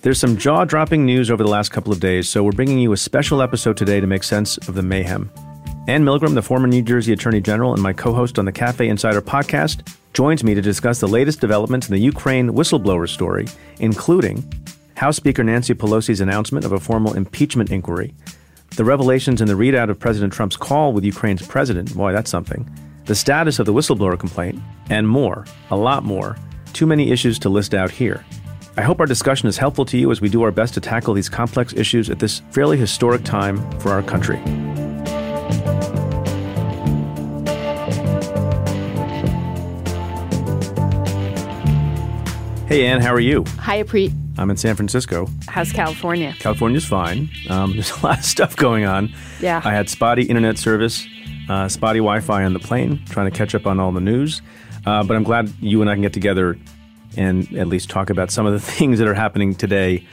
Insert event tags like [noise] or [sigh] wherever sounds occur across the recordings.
There's some jaw dropping news over the last couple of days, so we're bringing you a special episode today to make sense of the mayhem. Anne Milgram, the former New Jersey Attorney General and my co host on the Cafe Insider podcast, joins me to discuss the latest developments in the Ukraine whistleblower story, including House Speaker Nancy Pelosi's announcement of a formal impeachment inquiry, the revelations in the readout of President Trump's call with Ukraine's president boy, that's something the status of the whistleblower complaint, and more, a lot more. Too many issues to list out here. I hope our discussion is helpful to you as we do our best to tackle these complex issues at this fairly historic time for our country. Hey, Anne, how are you? Hi, Preet. I'm in San Francisco. How's California? California's fine. Um, [laughs] there's a lot of stuff going on. Yeah. I had spotty internet service, uh, spotty Wi Fi on the plane, trying to catch up on all the news. Uh, but I'm glad you and I can get together and at least talk about some of the [laughs] things that are happening today.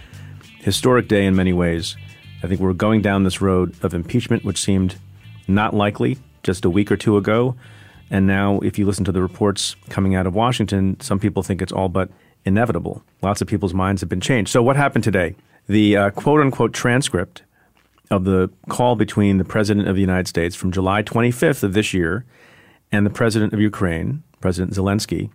Historic day in many ways. I think we're going down this road of impeachment, which seemed not likely just a week or two ago. And now, if you listen to the reports coming out of Washington, some people think it's all but inevitable. Lots of people's minds have been changed. So, what happened today? The uh, quote unquote transcript of the call between the President of the United States from July 25th of this year and the President of Ukraine, President Zelensky,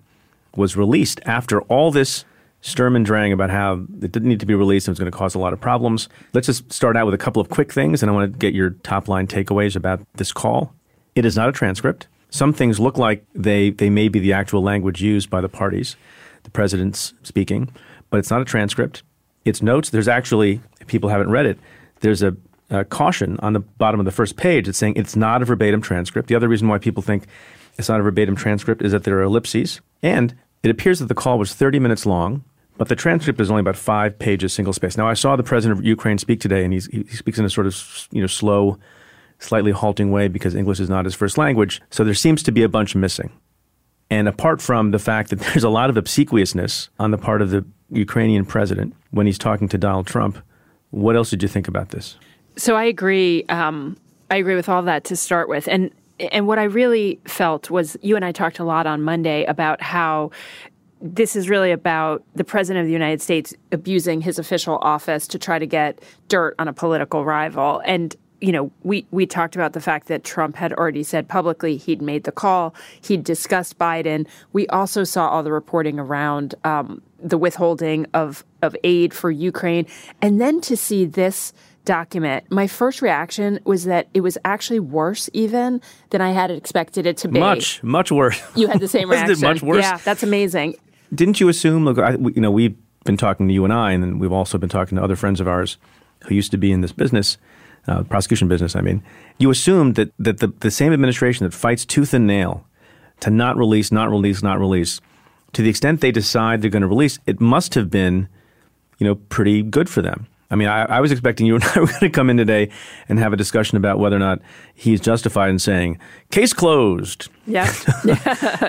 was released after all this sturm and drang about how it didn't need to be released and it was going to cause a lot of problems. Let's just start out with a couple of quick things, and I want to get your top line takeaways about this call. It is not a transcript. Some things look like they, they may be the actual language used by the parties, the president's speaking, but it's not a transcript. It's notes. There's actually, if people haven't read it, there's a, a caution on the bottom of the first page. It's saying it's not a verbatim transcript. The other reason why people think it's not a verbatim transcript is that there are ellipses. And it appears that the call was 30 minutes long, but the transcript is only about five pages single space. Now, I saw the president of Ukraine speak today, and he speaks in a sort of you know slow, slightly halting way because English is not his first language. So there seems to be a bunch missing. And apart from the fact that [laughs] there's a lot of obsequiousness on the part of the Ukrainian president when he's talking to Donald Trump, what else did you think about this? So I agree. Um, I agree with all that to start with, and and what I really felt was you and I talked a lot on Monday about how this is really about the president of the United States abusing his official office to try to get dirt on a political rival. And you know, we we talked about the fact that Trump had already said publicly he'd made the call. He'd discussed Biden. We also saw all the reporting around um, the withholding of of aid for Ukraine, and then to see this document, my first reaction was that it was actually worse even than I had expected it to be. Much, much worse. You had the same [laughs] reaction. much worse? Yeah, that's amazing. Didn't you assume? Look, I, you know, we've been talking to you and I, and we've also been talking to other friends of ours who used to be in this business, uh, prosecution business. I mean, you assumed that that the, the same administration that fights tooth and nail to not release, not release, not release, to the extent they decide they're going to release, it must have been, you know, pretty good for them. I mean, I, I, was expecting you and [laughs] I were going to come in today and have a discussion about whether or not he's justified in saying, case closed. [laughs] Yeah.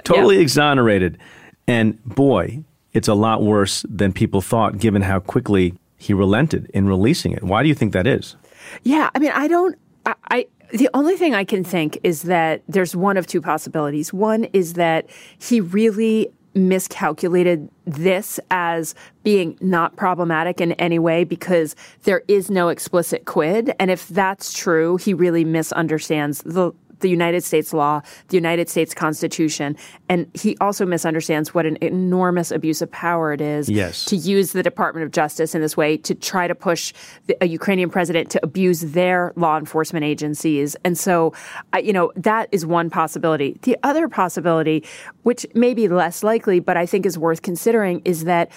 totally yeah. exonerated. And boy, it's a lot worse than people thought, given how quickly he relented in releasing it. Why do you think that is? Yeah. I mean, I don't, I, I the only thing I can think is that there's one of two possibilities. One is that he really miscalculated this as being not problematic in any way because there is no explicit quid. And if that's true, he really misunderstands the the United States law, the United States Constitution, and he also misunderstands what an enormous abuse of power it is yes. to use the Department of Justice in this way to try to push the, a Ukrainian president to abuse their law enforcement agencies. And so, I, you know, that is one possibility. The other possibility, which may be less likely, but I think is worth considering, is that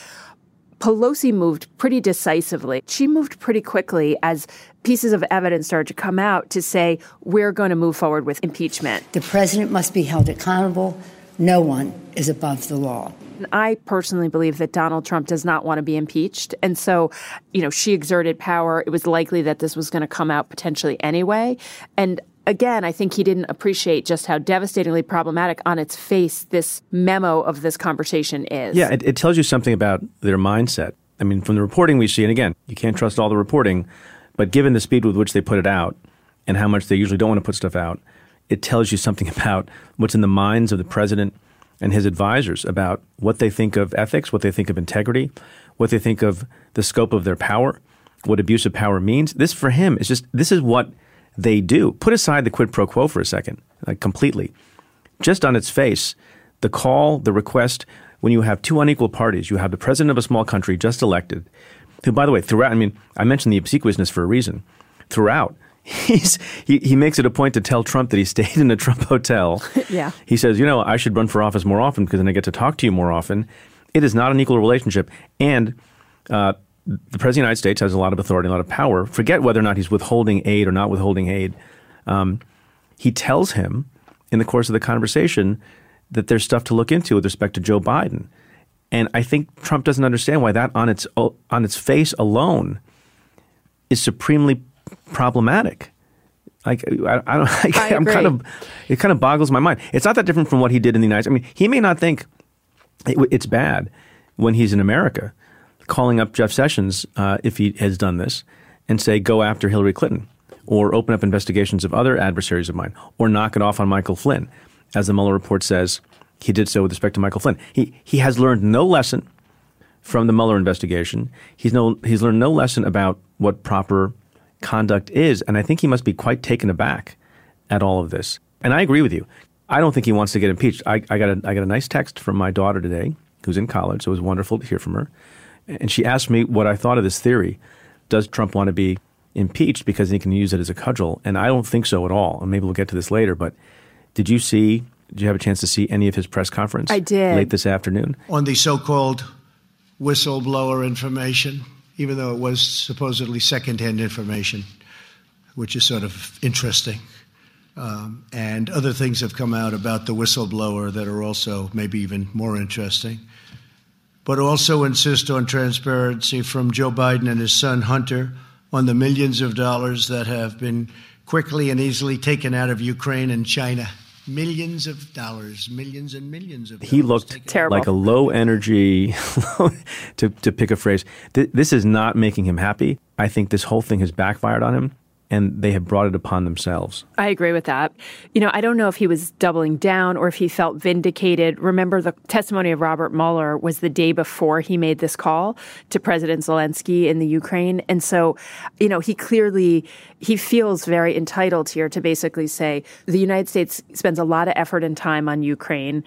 Pelosi moved pretty decisively. She moved pretty quickly as pieces of evidence started to come out to say, we're going to move forward with impeachment. The president must be held accountable. No one is above the law. I personally believe that Donald Trump does not want to be impeached. And so, you know, she exerted power. It was likely that this was going to come out potentially anyway. And again, I think he didn't appreciate just how devastatingly problematic on its face this memo of this conversation is. Yeah, it, it, tells you something about their mindset. I mean, from the reporting we see, and again, you can't trust all the reporting, but given the speed with which they put it out and how much they usually don't want to put stuff out, it tells you something [laughs] about what's in the minds of the president and his advisors about what they think of ethics, what they think of integrity, what they think of the scope of their power, what abuse of power means. This for him is just this is what they do. Put aside the quid pro quo for a second, like completely. Just on its face, the call, the request, when you have two unequal parties, you have the president of a small country just elected, by the way, throughout, I mean, I mentioned the obsequiousness for a reason. Throughout, [laughs] he's he, he makes it a point to tell Trump that he [laughs] stayed in a Trump hotel. [laughs] yeah. He says, you know, I should run for office more often because then I get to talk to you more often. It is not an equal relationship. And uh, the President of the United States has a lot of authority, and a lot of power. Forget whether or not he's withholding aid or not withholding aid. Um, he tells him in the course of the conversation that there's stuff to look into with respect to Joe Biden. And I think Trump doesn't understand why that on its on its face alone is supremely problematic. Like I, I don't, [laughs] I, am kind of, it kind of boggles my mind. It's not that different from what he did in the United. States. I mean, he may not think it, it's bad when he's in America, calling up Jeff Sessions uh, if he has done this and say go after Hillary Clinton or open up investigations of other adversaries of mine or knock it off on Michael Flynn, as the Mueller report says he did so with respect to Michael Flynn. He he has learned no lesson from the Mueller investigation. He's no he's learned no lesson about what proper conduct is. And I think he must be quite taken aback at all of this. And I agree with you. I don't think he wants to get impeached. I, I, got a, I got a nice text from my daughter today, who's in college, so it was wonderful to hear from her. And she asked me what I thought of this theory. Does Trump want to be impeached because he can use it as a cudgel? And I don't think so at all. And maybe we'll get to this later. But did you see, did you have a chance to see any of his press conference? I did. Late this afternoon? On the so called whistleblower information even though it was supposedly secondhand information, which is sort of interesting. Um, and other things have come out about the whistleblower that are also maybe even more interesting. But also insist on transparency from Joe Biden and his son Hunter on the millions of dollars that have been quickly and easily taken out of Ukraine and China millions of dollars, millions and millions of. He looked Terrible. like a low energy, [laughs] to to pick a phrase. Th- this is not making him happy. I think this whole thing has backfired on him and they have brought it upon themselves. I agree with that. You know, I don't know if he was doubling down or if he felt vindicated. Remember, the testimony of Robert Mueller was the day before he made this call to President Zelensky in the Ukraine. And so, you know, he clearly he feels very entitled here to basically say the United States spends a lot of effort and time on Ukraine.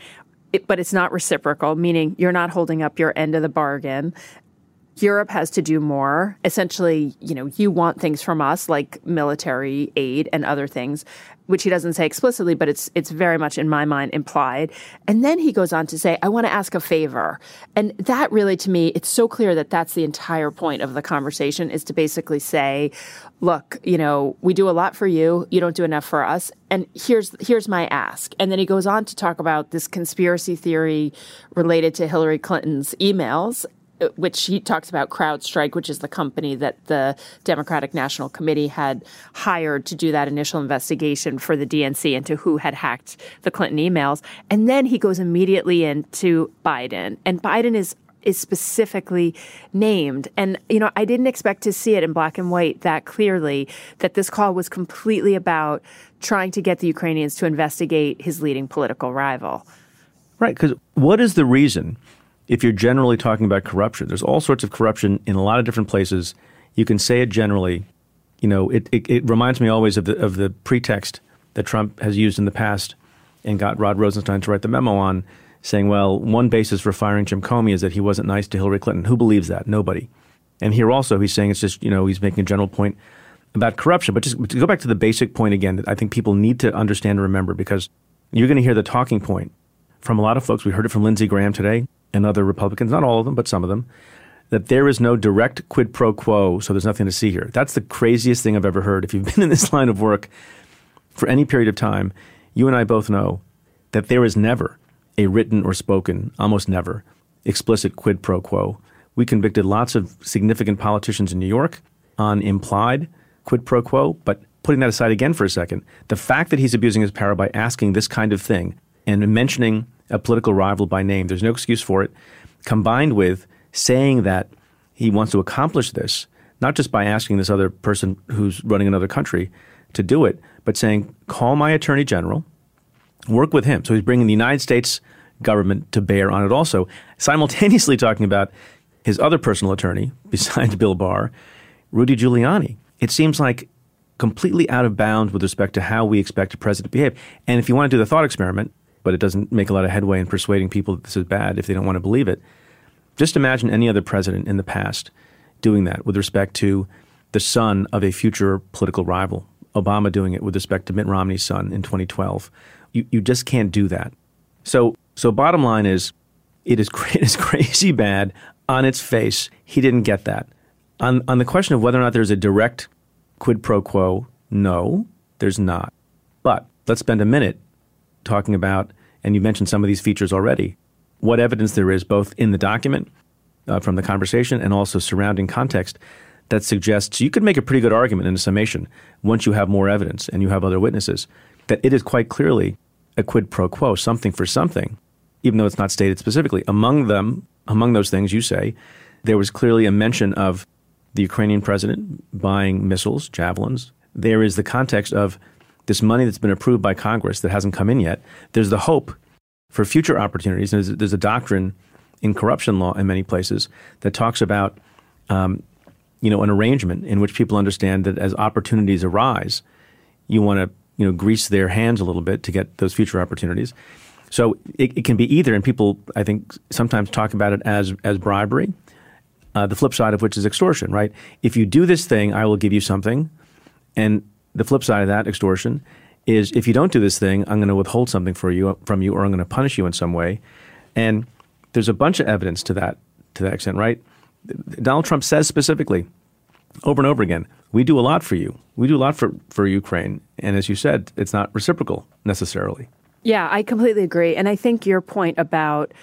It, but it's not reciprocal, meaning you're not holding up your end of the bargain. Europe has to do more. Essentially, you know, you want things from us like military aid and other things, which he doesn't say explicitly, but it's it's very much in my mind implied. And then he goes on to say, "I want to ask a favor." And that really to me, it's so clear that that's the entire point of the conversation is to basically say, "Look, you know, we do a lot for you, you don't do enough for us, and here's here's my ask." And then he goes on to talk about this conspiracy theory related to Hillary Clinton's emails which he talks about CrowdStrike, which is the company that the Democratic National Committee had hired to do that initial investigation for the DNC into who had hacked the Clinton emails. And then he goes immediately into Biden. And Biden is is specifically named. And, you know, I didn't expect to see it in black and white that clearly that this call was completely about trying to get the Ukrainians to investigate his leading political rival. Right, because what is the reason if you're generally talking about corruption? There's all sorts of corruption in a lot of different places. You can say it generally. You know, it, it, it reminds me always of the, of the pretext that Trump has used in the past and got Rod Rosenstein to write the memo on, saying, well, one basis for firing Jim Comey is that he wasn't nice to Hillary Clinton. Who believes that? Nobody. And here also, he's saying it's just, you know, he's making a general point about corruption. But just to go back to the basic point again that I think people need to understand and remember because you're going to hear the talking point from a lot of folks. We heard it from Lindsey Graham today and other Republicans, not all of them, but some of them, that there is no direct quid pro quo, so there's nothing to see here. That's the craziest thing I've ever heard. If you've [laughs] been in this line of work for any period of time, you and I both know that there is never a written or spoken, almost never, explicit quid pro quo. We convicted lots of significant politicians in New York on implied quid pro quo, but putting that aside again for a second, the fact that he's abusing his power by asking this kind of thing and mentioning a political rival by name, there's no excuse for it, combined with saying that he wants to accomplish this, not just by asking this other person who's running another country to do it, but saying, call my attorney general, work with him. So he's bringing the United States government to bear on it also, simultaneously [laughs] talking about his other personal attorney, [laughs] besides Bill Barr, Rudy Giuliani. It seems like completely out of bounds with respect to how we expect a president to behave. And if you want to do the thought experiment, but it doesn't make a lot of headway in persuading people that this is bad if they don't want to believe it, just imagine any other president in the past doing that with respect to the son of a future political rival. Obama doing it with respect to Mitt Romney's son in 2012. You, you just can't do that. So, so bottom line is, it is, [laughs] it is crazy bad on its face. He didn't get that. On, on the question of whether or not there's a direct quid pro quo, no, there's not. But let's spend a minute talking about, and you mentioned some of these features already, what evidence there is both in the document uh, from the conversation and also surrounding context that suggests you could make a pretty good argument in a summation once you have more evidence and you have other witnesses that it is quite clearly a quid pro quo, something for something, even though it's not stated specifically. Among them, among those things you say, there was clearly a mention of the Ukrainian president buying missiles, javelins. There is the context of this money that's been approved by Congress that hasn't come in yet. There's the hope for future opportunities. There's, there's a doctrine in corruption law in many places that talks about, um, you know, an arrangement in which people understand that as opportunities arise, you want to, you know, grease their hands a little bit to get those future opportunities. So it, it can be either, and people, I think, sometimes talk about it as as bribery. Uh, the flip side of which is extortion, right? If you do this thing, I will give you something, and the flip side of that extortion is if you don't do this thing, I'm going to withhold something for you from you, or I'm going to punish you in some way. And there's a bunch of evidence to that to that extent, right? Donald Trump says specifically over and over again, we do a lot for you. We do a lot for, for Ukraine. And as you said, it's not reciprocal necessarily. Yeah, I completely agree. And I think your point about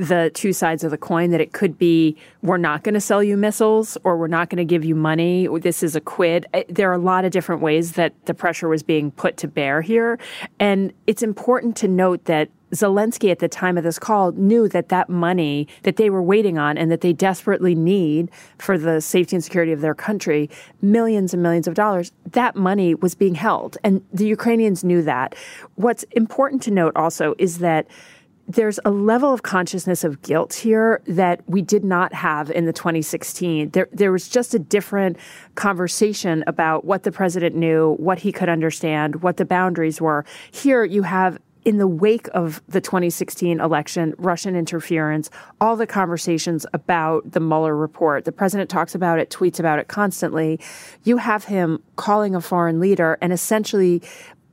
the two sides of the coin that it could be we're not going to sell you missiles or we're not going to give you money. This is a quid. Eh, there are a lot of different ways that the pressure was being put to bear here. And it's important to note that Zelensky at the time of this call knew that that money that they were waiting on and that they desperately need for the safety and security of their country, millions and millions of dollars, that money was being held. And the Ukrainians knew that. What's important to note also is that there's a level of consciousness of guilt here that we did not have in the 2016. There, there was just a different conversation about what the president knew, what he could understand, what the boundaries were. Here you have in the wake of the 2016 election, Russian interference, all the conversations about the Mueller report, the president talks about it, tweets about it constantly. You have him calling a foreign leader and essentially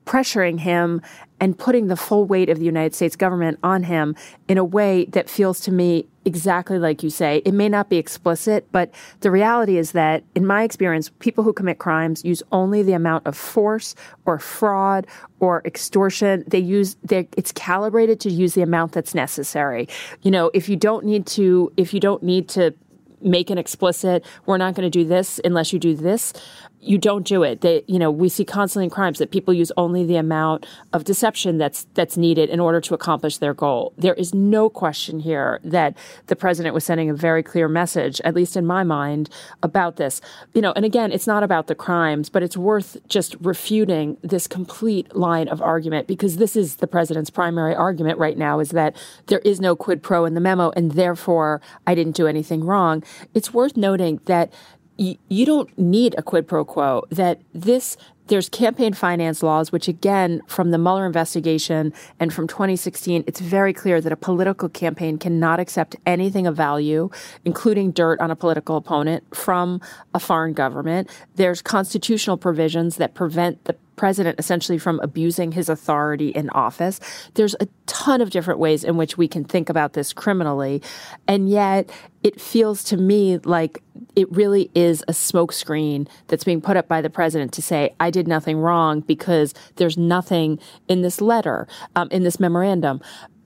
pressuring him and putting the full weight of the United States government on him in a way that feels to me exactly like you say. It may not be explicit, but the reality is that, in my experience, people who commit crimes use only the amount of force or fraud or extortion. They use, it's calibrated to use the amount that's necessary. You know, if you don't need to, if you don't need to make an explicit, we're not going to do this unless you do this, you don't do it. They, you know, we see constantly in crimes that people use only the amount of deception that's that's needed in order to accomplish their goal. There is no question here that the president was sending a very clear message, at least in my mind, about this. You know, and again, it's not about the crimes, but it's worth just refuting this complete line of argument because this is the president's primary argument right now is that there is no quid pro in the memo and therefore I didn't do anything wrong. It's worth noting that you, don't need a quid pro quo, that this there's campaign finance laws, which again, from the Mueller investigation and from 2016, it's very clear that a political campaign cannot accept anything of value, including dirt on a political opponent, from a foreign government. There's constitutional provisions that prevent the president essentially from abusing his authority in office. There's a ton of different ways in which we can think about this criminally. And yet it feels to me like it really is a smokescreen that's being put up by the president to say, I did nothing wrong because there's nothing in this letter, um, in this memorandum.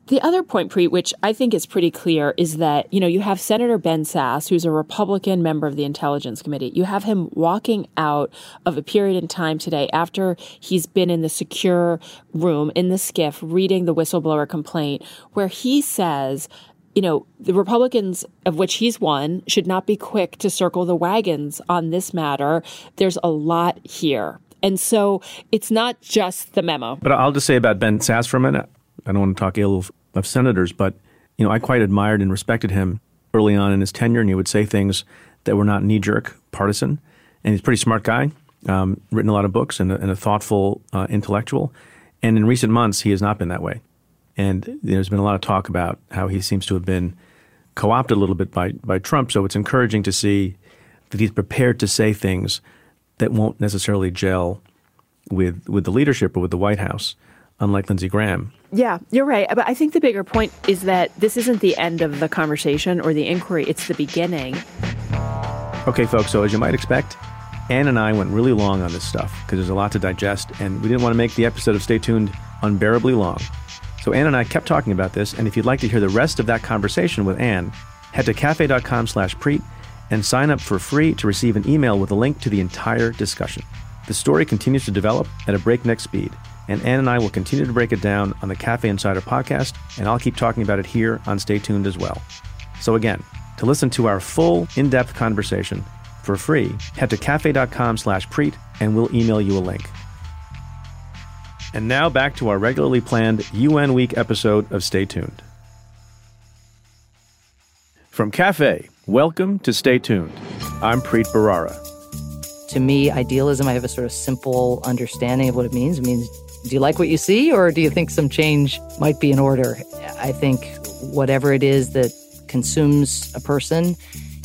The other point, Preet, which I think is pretty clear, is that, you know, you have Senator Ben Sasse, who's a Republican member of the Intelligence Committee. You have him walking out of a period in time today after he's been in the secure room in the SCIF reading the whistleblower complaint, where he says, you know, the Republicans, of which he's one, should not be quick to circle the wagons on this matter. There's a lot here. And so it's not just the memo. But I'll just say about Ben Sasse for a minute. I don't want to talk ill of of senators, but you know, I quite admired and respected him early on in his tenure, and he would say things that were not knee jerk, partisan. And he's a pretty smart guy, um, written a lot of books, and a, and a thoughtful uh, intellectual. And in recent months, he has not been that way. And there's been a lot of talk about how he seems to have been co opted a little bit by, by Trump. So it's encouraging to see that he's prepared to say things that won't necessarily gel with, with the leadership or with the White House unlike Lindsey Graham. Yeah, you're right. But I think the bigger point is that this isn't the end of the conversation or the inquiry, it's the beginning. Okay, folks, so as you might expect, Anne and I went really long on this stuff because there's a lot to digest, and we didn't want to make the episode of Stay Tuned unbearably long. So Anne and I kept talking about this, and if you'd like to hear the rest of that conversation with Anne, head to cafe.com slash preet and sign up for free to receive an email with a link to the entire discussion. The story continues to develop at a breakneck speed and Anne and I will continue to break it down on the Cafe Insider podcast, and I'll keep talking about it here on Stay Tuned as well. So again, to listen to our full in-depth conversation for free, head to cafe.com slash preet and we'll email you a link. And now back to our regularly planned UN Week episode of Stay Tuned. From Cafe, welcome to Stay Tuned. I'm Preet Bharara. To me, idealism, I have a sort of simple understanding of what it means. It means do you like what you see, or do you think some change might be in order? I think whatever it is that consumes a person,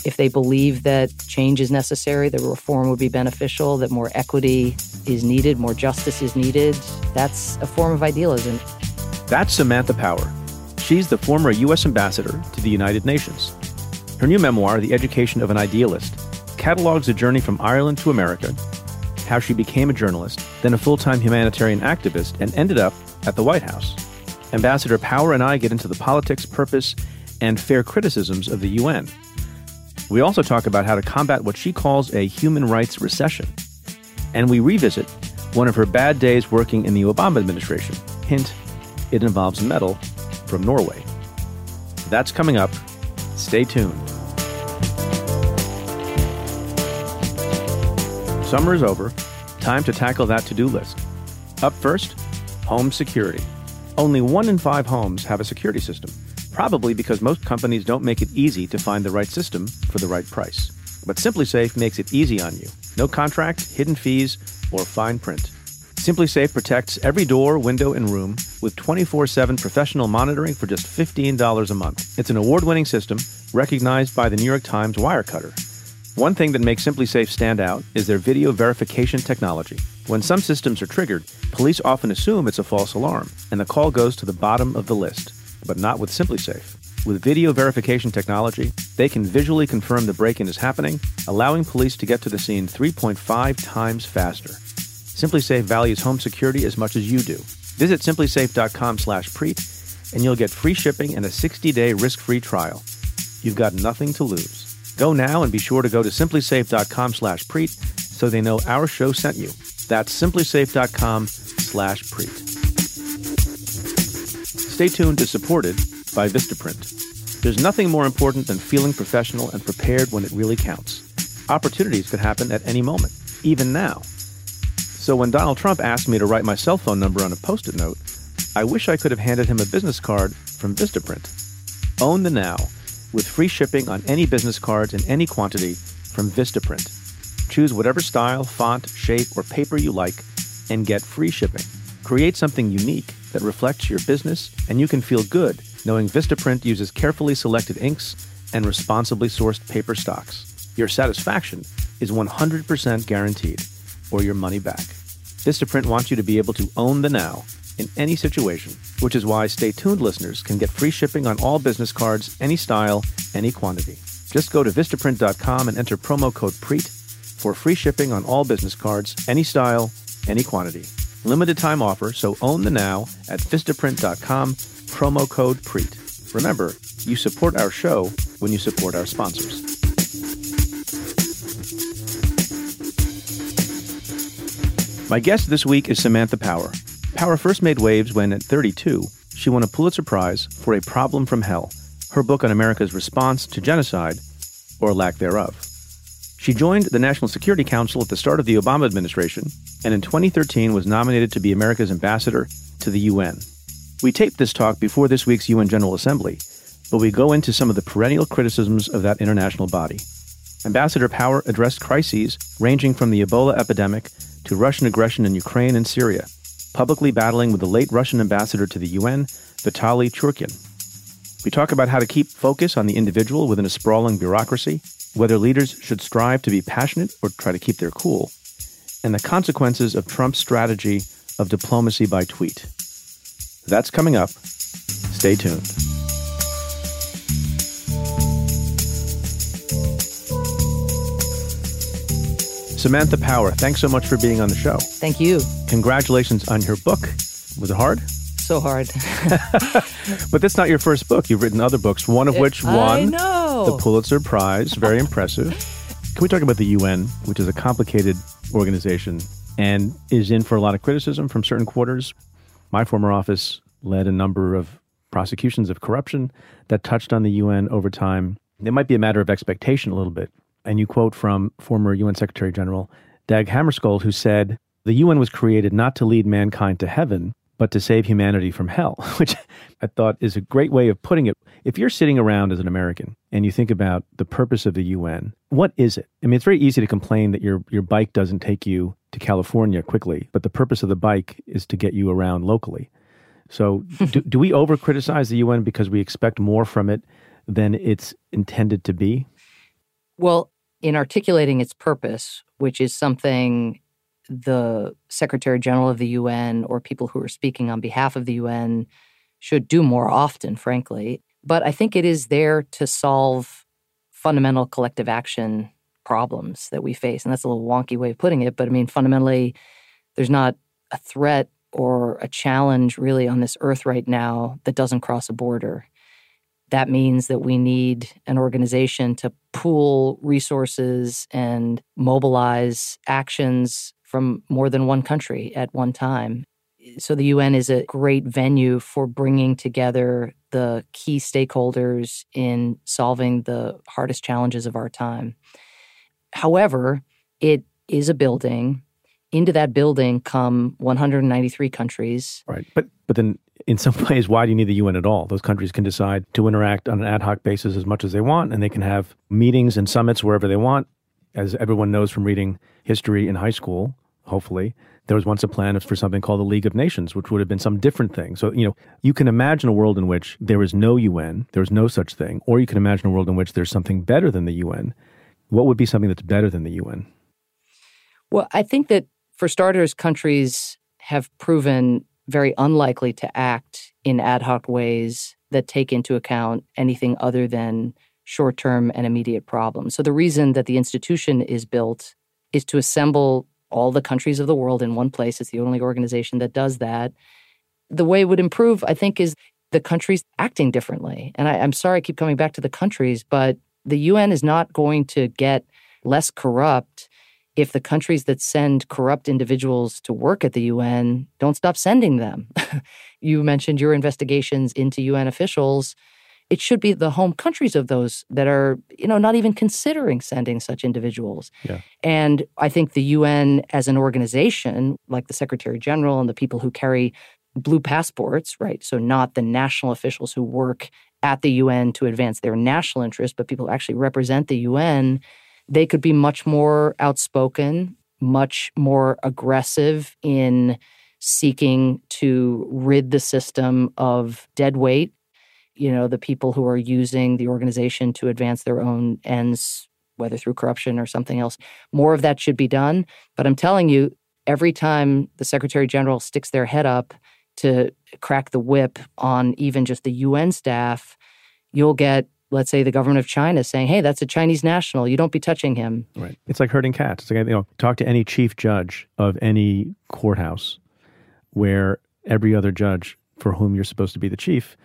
if they believe that change is necessary, that reform would be beneficial, that more equity is needed, more justice is needed, that's a form of idealism. That's Samantha Power. She's the former U.S. ambassador to the United Nations. Her new memoir, The Education of an Idealist, catalogs a journey from Ireland to America how she became a journalist, then a full time humanitarian activist, and ended up at the White House. Ambassador Power and I get into the politics, purpose, and fair criticisms of the UN. We also talk about how to combat what she calls a human rights recession. And we revisit one of her bad days working in the Obama administration. Hint, it involves metal from Norway. That's coming up. Stay tuned. Summer is over. Time to tackle that to do list. Up first, home security. Only one in five homes have a security system, probably because most companies don't make it easy to find the right system for the right price. But SimpliSafe makes it easy on you. No contract, hidden fees, or fine print. SimpliSafe protects every door, window, and room with 24 7 professional monitoring for just $15 a month. It's an award winning system recognized by the New York Times Wirecutter one thing that makes SimpliSafe stand out is their video verification technology. When some systems are triggered, police often assume it's a false alarm, and the call goes to the bottom of the list. But not with SimpliSafe. With video verification technology, they can visually confirm the break-in is happening, allowing police to get to the scene 3.5 times faster. SimpliSafe values home security as much as you do. Visit simplisafe.com/preet and you'll get free shipping and a 60-day risk-free trial. You've got nothing to lose. Go now and be sure to go to simplisafe.com slash preet so they know our show sent you. That's simplisafe.com slash preet. Stay tuned to Supported by Vistaprint. There's nothing more important than feeling professional and prepared when it really counts. Opportunities could happen at any moment, even now. So when Donald Trump asked me to write my cell phone number on a post it note, I wish I could have handed him a business card from Vistaprint. Own the now with free shipping on any business cards in any quantity from Vistaprint. Choose whatever style, font, shape, or paper you like and get free shipping. Create something unique that reflects your business, and you can feel good knowing Vistaprint uses carefully selected inks and responsibly sourced paper stocks. Your satisfaction is 100% guaranteed, or your money back. Vistaprint wants you to be able to own the now in any situation, which is why Stay Tuned listeners can get free shipping on all business cards, any style, any quantity. Just go to Vistaprint.com and enter promo code PREET for free shipping on all business cards, any style, any quantity. Limited time offer, so own the now at Vistaprint.com, promo code PREET. Remember, you support our show when you support our sponsors. My guest this week is Samantha Power. Power first made waves when, at 32, she won a Pulitzer Prize for A Problem from Hell, her book on America's response to genocide, or lack thereof. She joined the National Security Council at the start of the Obama administration, and in 2013 was nominated to be America's ambassador to the UN. We taped this talk before this week's UN General Assembly, but we go into some of the perennial criticisms of that international body. Ambassador Power addressed crises ranging from the Ebola epidemic to Russian aggression in Ukraine and Syria publicly battling with the late Russian ambassador to the UN, Vitaly Churkin. We talk about how to keep focus on the individual within a sprawling bureaucracy, whether leaders should strive to be passionate or try to keep their cool, and the consequences of Trump's strategy of diplomacy by tweet. That's coming up. Stay tuned. Samantha Power, thanks so much for being on the show. Thank you. Congratulations on your book. Was it hard? So hard. [laughs] but that's not your first book. You've written other books, one of which won the Pulitzer Prize. Very impressive. Can we talk about the UN, which is a complicated organization and is in for a lot of criticism from certain quarters? My former office led a number of prosecutions of corruption that touched on the UN over time. It might be a matter of expectation a little bit and you quote from former UN Secretary General Dag Hammarskjöld, who said, The UN was created not to lead mankind to heaven, but to save humanity from hell, [laughs] which I thought is a great way of putting it. If you're sitting around as an American and you think about the purpose of the UN, what is it? I mean, it's very easy to complain that your, your bike doesn't take you to California quickly, but the purpose of the bike is to get you around locally. So, [laughs] do, do we over criticize the UN because we expect more from it than it's intended to be? Well, in articulating its purpose, which is something the Secretary General of the UN or people who are speaking on behalf of the UN should do more often, frankly. But I think it is there to solve fundamental collective action problems that we face. And that's a little wonky way of putting it. But I mean, fundamentally, there's not a threat or a challenge really on this earth right now that doesn't cross a border that means that we need an organization to pool resources and mobilize actions from more than one country at one time. So the UN is a great venue for bringing together the key stakeholders in solving the hardest challenges of our time. However, it is a building. Into that building come 193 countries. Right. But but then in some [laughs] ways, why do you need the UN at all? Those countries can decide to interact on an ad hoc basis as much as they want, and they can have meetings and summits wherever they want. As everyone knows from reading history in high school, hopefully, there was once a plan for something called the League of Nations, which would have been some different thing. So, you know, you can imagine a world in which there is no UN, there is no such thing, or you can imagine a world in which there's something better than the UN. What would be something that's better than the UN? Well, I think that for starters, countries have proven very unlikely to act in ad hoc ways that take into account anything other than short term and immediate problems. So, the reason that the institution is built is to assemble all the countries of the world in one place. It's the only organization that does that. The way it would improve, I think, is the countries acting differently. And I, am sorry I keep coming back to the countries, but The UN is not going to get less corrupt if the countries that send corrupt individuals to work at the UN don't stop sending them. [laughs] you mentioned your investigations into UN officials. It should be the home countries of those that are, you know, not even considering sending such individuals. Yeah. And I think the UN as an organization, like the Secretary General and the people who carry blue passports, right? So not the national officials who work at the UN to advance their national interests, but people who actually represent the UN they could be much more outspoken, much more aggressive in seeking to rid the system of dead weight. You know, the people who are using the organization to advance their own ends, whether through corruption or something else. More of that should be done. But I'm telling you, every time the Secretary General sticks their head up to crack the whip on even just the UN staff, you'll get let's say the government of China saying, "Hey, that's a Chinese national. You don't be touching him." Right. It's like herding cats. It's like you know, talk to any chief judge of any courthouse where every other judge for whom you're supposed to be the chief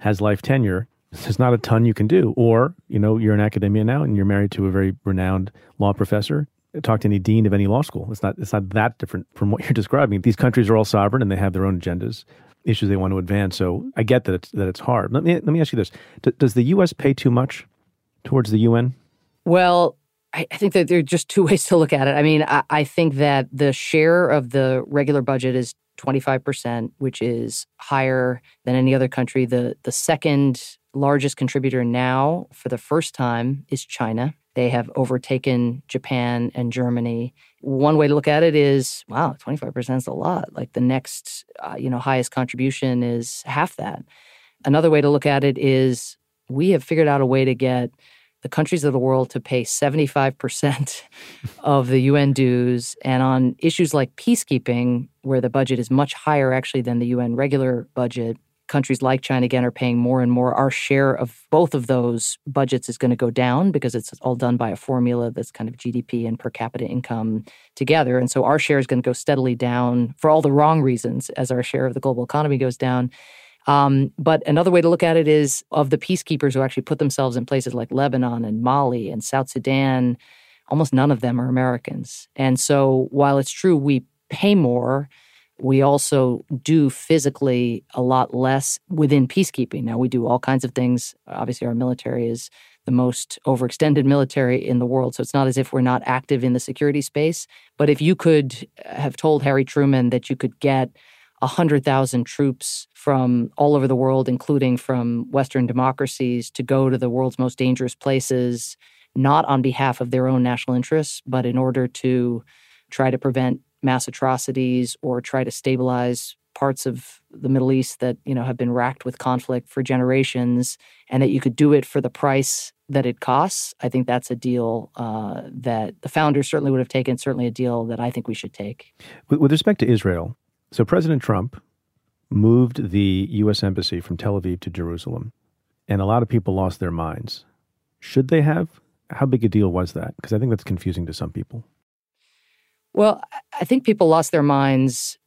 has life tenure. There's not a ton you can do. Or, you know, you're in academia now and you're married to a very renowned law professor. Talk to any dean of any law school. It's not it's not that different from what [laughs] you're describing. These countries are all sovereign and they have their own agendas issues they want to advance. So I get that it's that it's hard. Let me let me ask you this: D- Does the U.S. pay too much towards the UN? Well, I, I think that there are just two [laughs] ways to look at it. I mean, I, I think that the share of the regular budget is 25%, which is higher than any other country. The the second largest contributor now for the first time is China. They have overtaken Japan and Germany. One way to look at it is, wow, 25% is a lot. Like the next, uh, you know, highest contribution is half that. Another way to look at it is we have figured out a way to get the countries of the world to pay 75% [laughs] of the UN dues. And on issues like peacekeeping, where the budget is much higher actually than the UN regular budget, countries like China again are paying more and more. Our share of both of those budgets is going to go down because it's all done by a formula that's kind of GDP and per capita income together. And so our share is going to go steadily down for all the wrong reasons as our share of the global economy goes down. Um, but another way to look at it is of the peacekeepers who actually put themselves in places like Lebanon and Mali and South Sudan, almost none of them are Americans. And so while it's true we pay more, we also do physically a lot less within peacekeeping. Now, we do all kinds of things. Obviously, our military is the most overextended military in the world. So it's not as if we're not active in the security space. But if you could have told Harry Truman that you could get 100,000 troops from all over the world, including from Western democracies, to go to the world's most dangerous places, not on behalf of their own national interests, but in order to try to prevent mass atrocities or try to stabilize parts of the Middle East that you know have been racked with conflict for generations, and that you could do it for the price that it costs. I think that's a deal uh, that the founders certainly would have taken. Certainly a deal that I think we should take. With, with respect to Israel, so President Trump moved the U.S. embassy from Tel Aviv to Jerusalem, and a lot of people lost their minds. Should they have? How big a deal was that? Because I think that's confusing to some people. Well, I think people lost their minds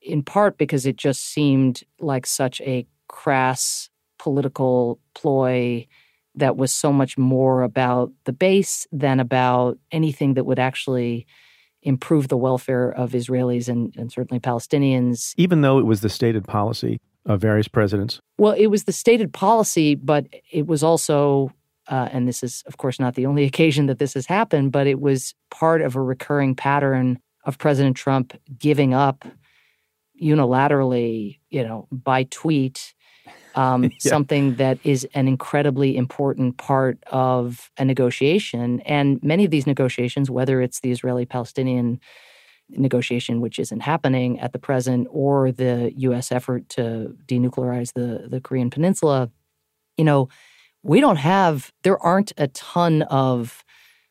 in part because it just seemed like such a crass political ploy that was so much more about the base than about anything that would actually improve the welfare of Israelis and, and certainly Palestinians. Even though it was the stated policy of various presidents? Well, it was the stated policy, but it was also uh, and this is, of course, not the only [laughs] occasion that this has happened, but it was part of a recurring pattern of President Trump giving up unilaterally, you know, by tweet, um, [laughs] yeah. something that is an incredibly important part of a negotiation. And many of these negotiations, whether it's the Israeli Palestinian negotiation, which isn't happening at the present, or the U.S. effort to denuclearize the, the Korean Peninsula, you know, we don't have, there aren't a ton of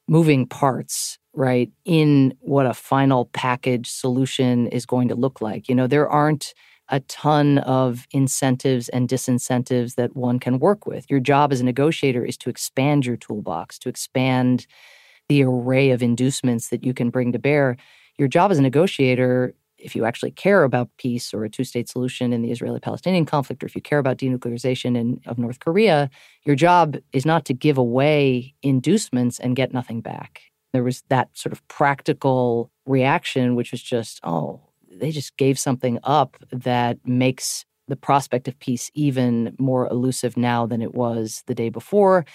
moving parts, right, in what a final package solution is going to look like. You know, there aren't a ton of incentives and disincentives that one can work with. Your job as a negotiator is to expand your toolbox, to expand the array of inducements that you can bring to bear. Your job as a negotiator if you actually care about peace or a two state solution in the Israeli Palestinian conflict, or if you care about denuclearization in, of North Korea, your job is not to give away inducements and get nothing back. There was that sort of practical reaction, which was just, oh, they just gave something up that makes the prospect of peace even more elusive now than it was the day before.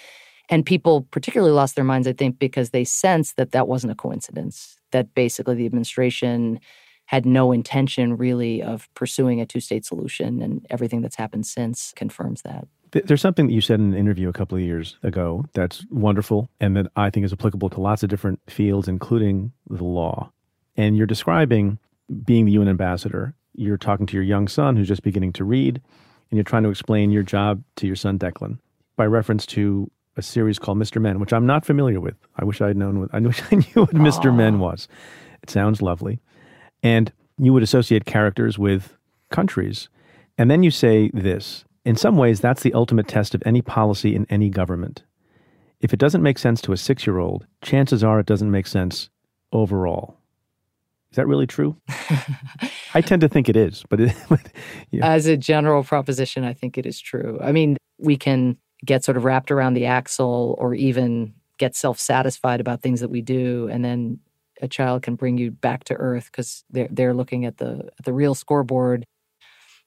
And people particularly lost their minds, I think, because they sensed that that wasn't a coincidence, that basically the administration had no intention really of pursuing a two state solution. And everything that's happened since confirms that. There's something that you said in an interview a couple of years ago that's wonderful and that I think is applicable to lots of different fields, including the law. And you're describing being the UN ambassador. You're talking to your young son who's just beginning to read, and you're trying to explain your job to your son, Declan, by reference to a series called Mr. Men, which I'm not familiar with. I wish I had known what I [laughs] wish I knew what Mr. Men was. It sounds lovely. And you would associate characters with countries. And then you say this in some ways, that's the ultimate test of any policy in any government. If it doesn't make sense to a six year old, chances are it doesn't make sense overall. Is that really true? [laughs] I tend to think it is, but it, [laughs] yeah. as a general proposition, I think it is true. I mean, we can get sort of wrapped around the axle or even get self satisfied about things that we do, and then a child can bring you back to earth because they're they're looking at the at the real scoreboard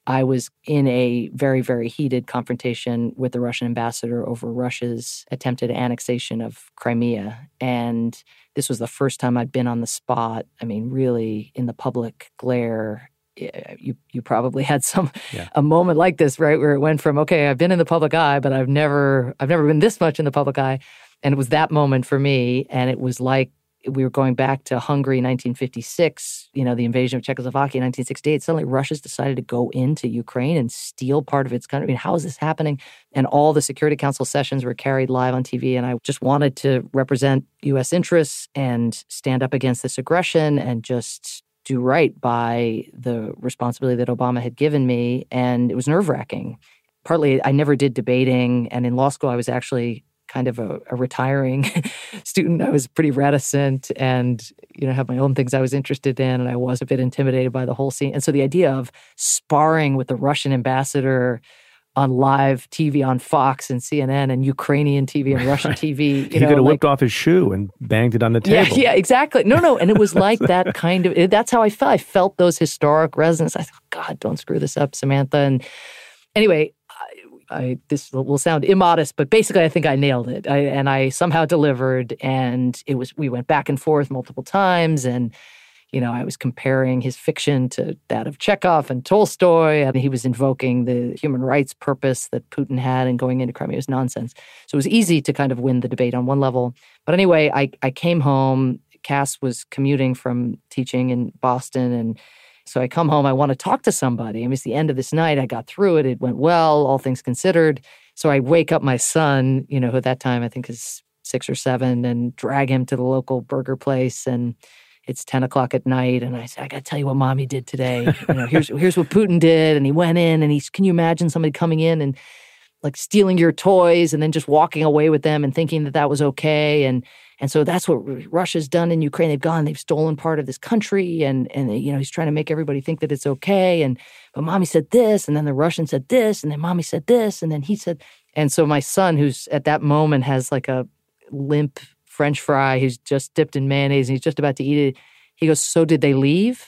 I was in a very, very heated confrontation with the Russian ambassador over Russia's attempted annexation of Crimea. And this was the first time I'd been on the spot. I mean, really in the public glare. You you probably had some yeah. a moment like this, right, where it went from okay, I've been in the public eye, but I've never I've never been this much in the public eye, and it was that moment for me, and it was like we were going back to Hungary 1956, you know, the invasion of Czechoslovakia 1968. Suddenly Russia's decided to go into Ukraine and steal part of its country. I mean, how is this happening? And all the Security Council sessions were carried live on TV. And I just wanted to represent US interests and stand up against this aggression and just do right by the responsibility that Obama had given me. And it was nerve wracking. Partly, I never did debating. And in law school, I was actually kind of a, a, retiring [laughs] student. I was pretty reticent and, you know, have my own things I was interested in. And I was a bit intimidated by the whole scene. And so the idea of sparring with the Russian ambassador on live TV on Fox and CNN and Ukrainian TV and [laughs] Russian TV. You he know, could have like, whipped off his shoe and banged it on the table. Yeah, yeah, exactly. No, no. And it was like that [laughs] kind of, that's how I felt. I felt those historic resonance. I thought, God, don't screw this up, Samantha. And anyway, I this will sound immodest, but basically, I think I nailed it, I, and I somehow delivered. And it was we went back and forth multiple times, and you know I was comparing his fiction to that of Chekhov and Tolstoy, and he was invoking the human rights purpose that Putin had and going into Crimea was nonsense. So it was easy to kind of win the debate on one level. But anyway, I I came home. Cass was commuting from teaching in Boston, and so I come home, I want to talk to somebody. I mean, it's the end of this night. I got through it. It went well, all things considered. So I wake up my son, you know, who at that time I think is six or seven, and drag him to the local burger place. And it's 10 o'clock at night. And I say, I got to tell you what mommy did today. You know, here's, here's what Putin did. And he went in and he's, can you imagine somebody coming in and like stealing your toys and then just walking away with them and thinking that that was okay? And, and so that's what Russia's done in Ukraine. They've gone, they've stolen part of this country, and and you know he's trying to make everybody think that it's okay. And but mommy said this, and then the Russian said this, and then mommy said this, and then he said. And so my son, who's at that moment has like a limp French fry, he's just dipped in mayonnaise, and he's just about to eat it. He goes, "So did they leave?"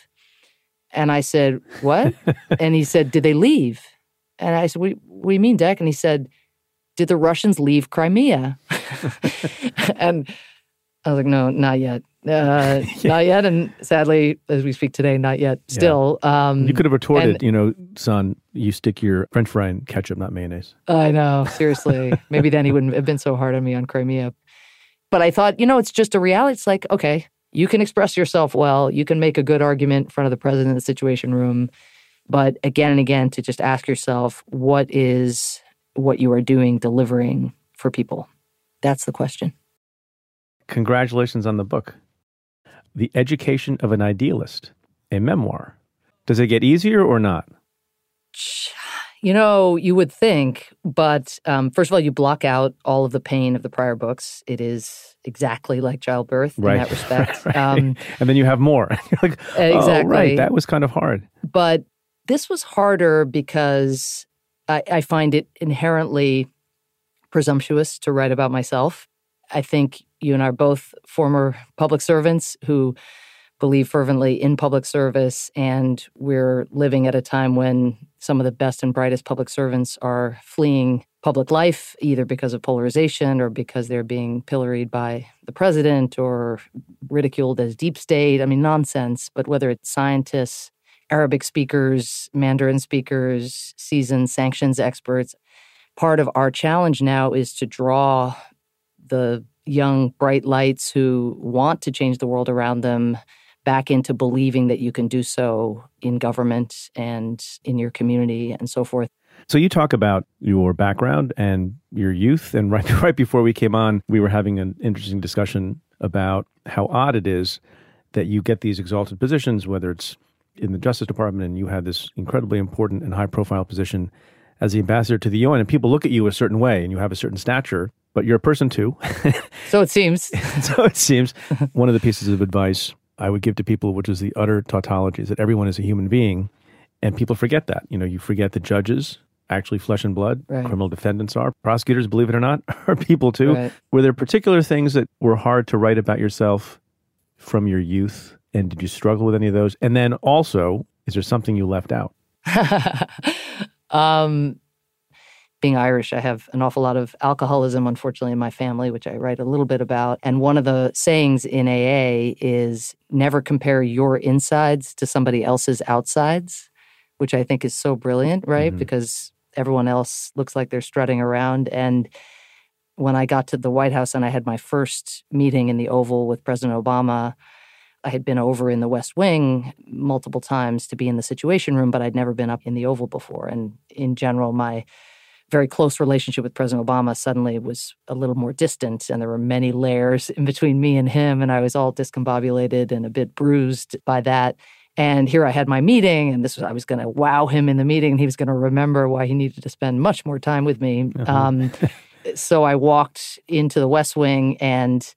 And I said, "What?" [laughs] and he said, "Did they leave?" And I said, "What, what do you mean, Deck?" And he said, "Did the Russians leave Crimea?" [laughs] and I was like, no, not yet. Uh, [laughs] not yet. And sadly, as we speak today, not yet. Still. Yeah. Um, you could have retorted, and, you know, son, you stick your french fry in ketchup, not mayonnaise. I know. Seriously. [laughs] Maybe then he wouldn't have been so hard on me on Crimea. But I thought, you know, it's just a reality. It's like, okay, you can express yourself well. You can make a good argument in front of the president of the Situation Room. But again and again, to just ask yourself, what is what you are doing delivering for people? That's the question. Congratulations on the book. The Education of an Idealist, a memoir. Does it get easier or not? [sighs] You know, you would think, but um, first of all, you block out all of the pain of the prior books. It is exactly like childbirth right. in that [laughs] respect. right. Um, and then you have more. [laughs] You're like, exactly. Oh, right, that was kind of hard. But this was harder because I, I find it inherently presumptuous to write about myself. I think you and I are both former public servants who believe fervently in public service, and we're living at a time when some of the best and brightest public servants are fleeing public life, either because of polarization or because they're being pilloried by the president or ridiculed as deep state. I mean, nonsense. But whether it's scientists, Arabic speakers, Mandarin speakers, seasoned sanctions experts, part of our challenge now is to draw the young, bright lights who want to change the world around them back into believing that you can do so in government and in your community and so forth. So you talk about your background and your youth, and [laughs] right right before we came on, we were having an interesting discussion about how odd it is that you get these exalted positions, whether it's in the Justice Department and you had this incredibly important and high profile position as the ambassador to the UN, and people look at you a certain way, and you have a certain stature, but you're a person too. [laughs] so it seems. [laughs] so it seems. [laughs] One of the pieces of advice I would give to people, which is the utter tautology, is that everyone is a human being, and people forget that. You know, you forget the judges, actually flesh and blood. Right. Criminal defendants are. Prosecutors, believe it or not, are people too. Right. Were there particular things that were hard to write about yourself from your youth? And did you struggle with any of those? And then also, is there something you left out? um, being Irish, I have an awful lot of alcoholism, unfortunately, in my family, which I write a little bit about. And one of the sayings in AA is never compare your insides to somebody else's outsides, which I think is so brilliant, right? Mhm. Because everyone else looks like they're strutting around. And when I got to the White House and I had my first meeting in the Oval with President Obama, I had been over in the West Wing multiple times to be in the Situation Room, but I'd never been up in the Oval before. And in general, my very close relationship with President Obama suddenly was a little more distant, and there were many layers in between me and him, and I was all discombobulated and a bit bruised by that. And here I had my meeting, and this was I was going to wow him in the meeting, and he was going to remember why he needed to spend much more time with me. Uh-huh. Um, so I walked into the West Wing, and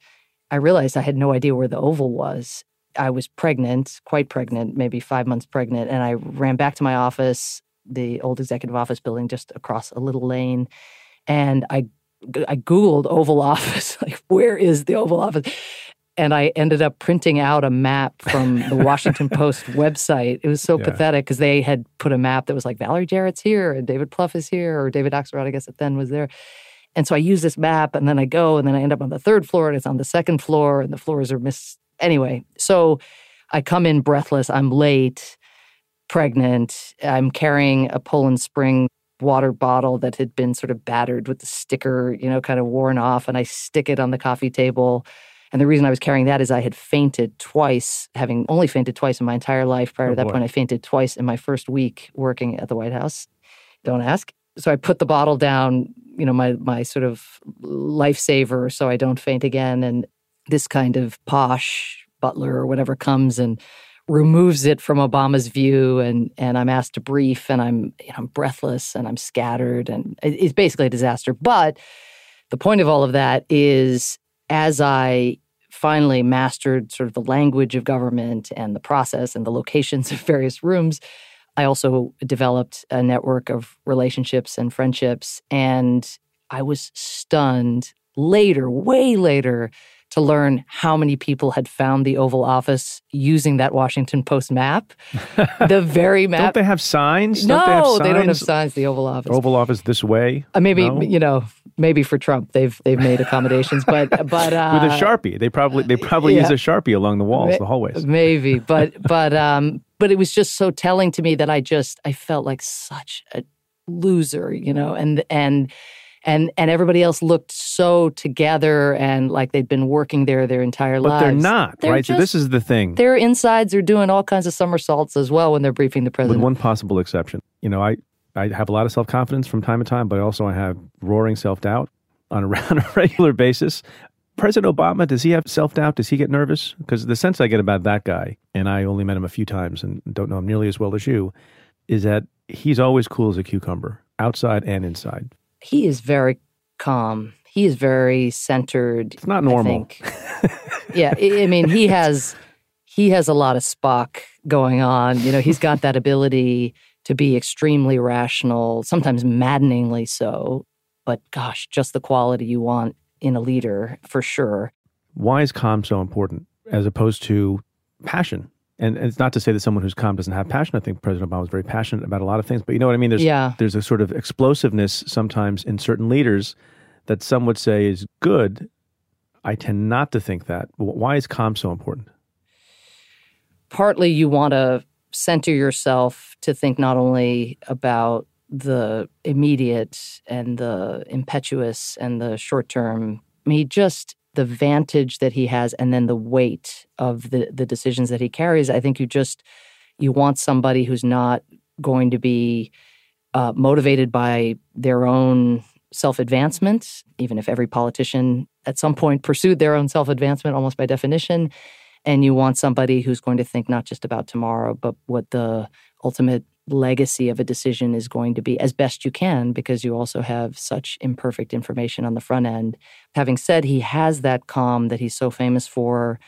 I realized I had no idea where the Oval was. I was pregnant, quite pregnant, maybe five months pregnant, and I ran back to my office the old executive office building just across a little lane. And I, I Googled Oval [laughs] Office, like, where is the Oval Office? And I ended up printing out a map from the Washington [laughs] Post website. It was so Yeah. pathetic because they had put a map that was like Valerie Jarrett's here and David Plouffe is here, or David Axelrod, I guess, at then was there. And so I use this map and then I go and then I end up on the third floor and it's on the second floor and the floors are mis. Anyway, so I come in breathless. I'm late pregnant. I'm carrying a Poland Spring water bottle that had been sort of battered with the sticker, you know, kind of worn off, and I stick it on the coffee table. And the reason I was carrying that is I had fainted twice, having only fainted twice in my entire life. Prior Oh, to that boy. point, I fainted twice in my first week working at the White House. Don't ask. So I put the bottle down, you know, my my sort of lifesaver, so I don't faint again. And this kind of posh butler or whatever comes and removes it from Obama's view and and I'm asked to brief and I'm you know, I'm breathless and I'm scattered and it's basically a disaster. But the point of all of that is as I finally mastered sort of the language of government and the process and the locations [laughs] of various rooms, I also developed a network of relationships and friendships. And I was stunned later, way later, to learn how many people had found the Oval Office using that Washington Post map. [laughs] the very map. Don't they have signs? no, don't they, have they don't have signs? signs. The Oval Office. Oval Office this way. Uh, maybe No? you know, maybe for Trump, they've they've made accommodations, but [laughs] but uh, with a sharpie. They probably they probably yeah. use a sharpie along the walls, Ma- the hallways. Maybe, [laughs] but but um, but it was just so telling to me that I just I felt like such a loser, you know, and and and and everybody else looked so together and like they'd been working there their entire But lives. they're not, They're right? so this is the thing. Their insides are doing all kinds of somersaults as well when they're briefing the president. With one possible exception. You know, I I have a lot of self confidence from time to time, but also I have roaring self doubt on a, [laughs] on a regular basis. President Obama, does he have self doubt? Does he get nervous? Because the sense I get about that guy, and I only met him a few times and don't know him nearly as well as you, is that he's always cool as a cucumber, outside and inside. He is very calm. He is very centered. It's not normal. yeah, I mean, he has he has a lot of Spock going on. You know, he's got that ability to be extremely rational, sometimes maddeningly so. But gosh, just the quality you want in a leader for sure. Why is calm so important as opposed to passion? And it's not to say that someone who's calm doesn't have passion. I think President Obama was very passionate about a lot of things, but you know what I mean? There's, yeah. there's a sort of explosiveness sometimes in certain leaders that some would say is good. I tend not to think that. Why is calm so important? Partly you want to center yourself to think not only about the immediate and the impetuous and the short term. I mean, he just the vantage that he has and then the weight of the the decisions that he carries. I think you just you want somebody who's not going to be uh, motivated by their own self advancement, even if every politician at some point pursued their own self advancement almost by definition. And you want somebody who's going to think not just about tomorrow, but what the ultimate legacy of a decision is going to be as best you can because you also have such imperfect information on the front end. Having said he has that calm that he's so famous for,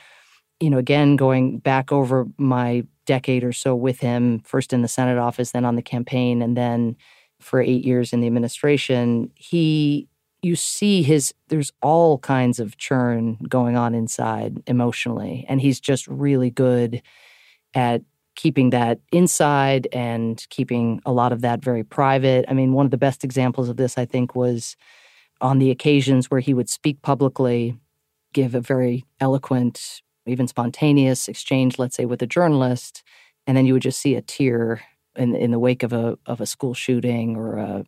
you know, again, going back over my decade or so with him, first in the Senate office, then on the campaign, and then for eight years in the administration, he you see his there's all kinds of churn going on inside emotionally and he's just really good at keeping that inside and keeping a lot of that very private. I mean, one of the best examples of this, I think, was on the occasions where he would speak publicly, give a very eloquent, even spontaneous exchange, let's say, with a journalist, and then you would just see a tear in, in the wake of a of a school shooting or a,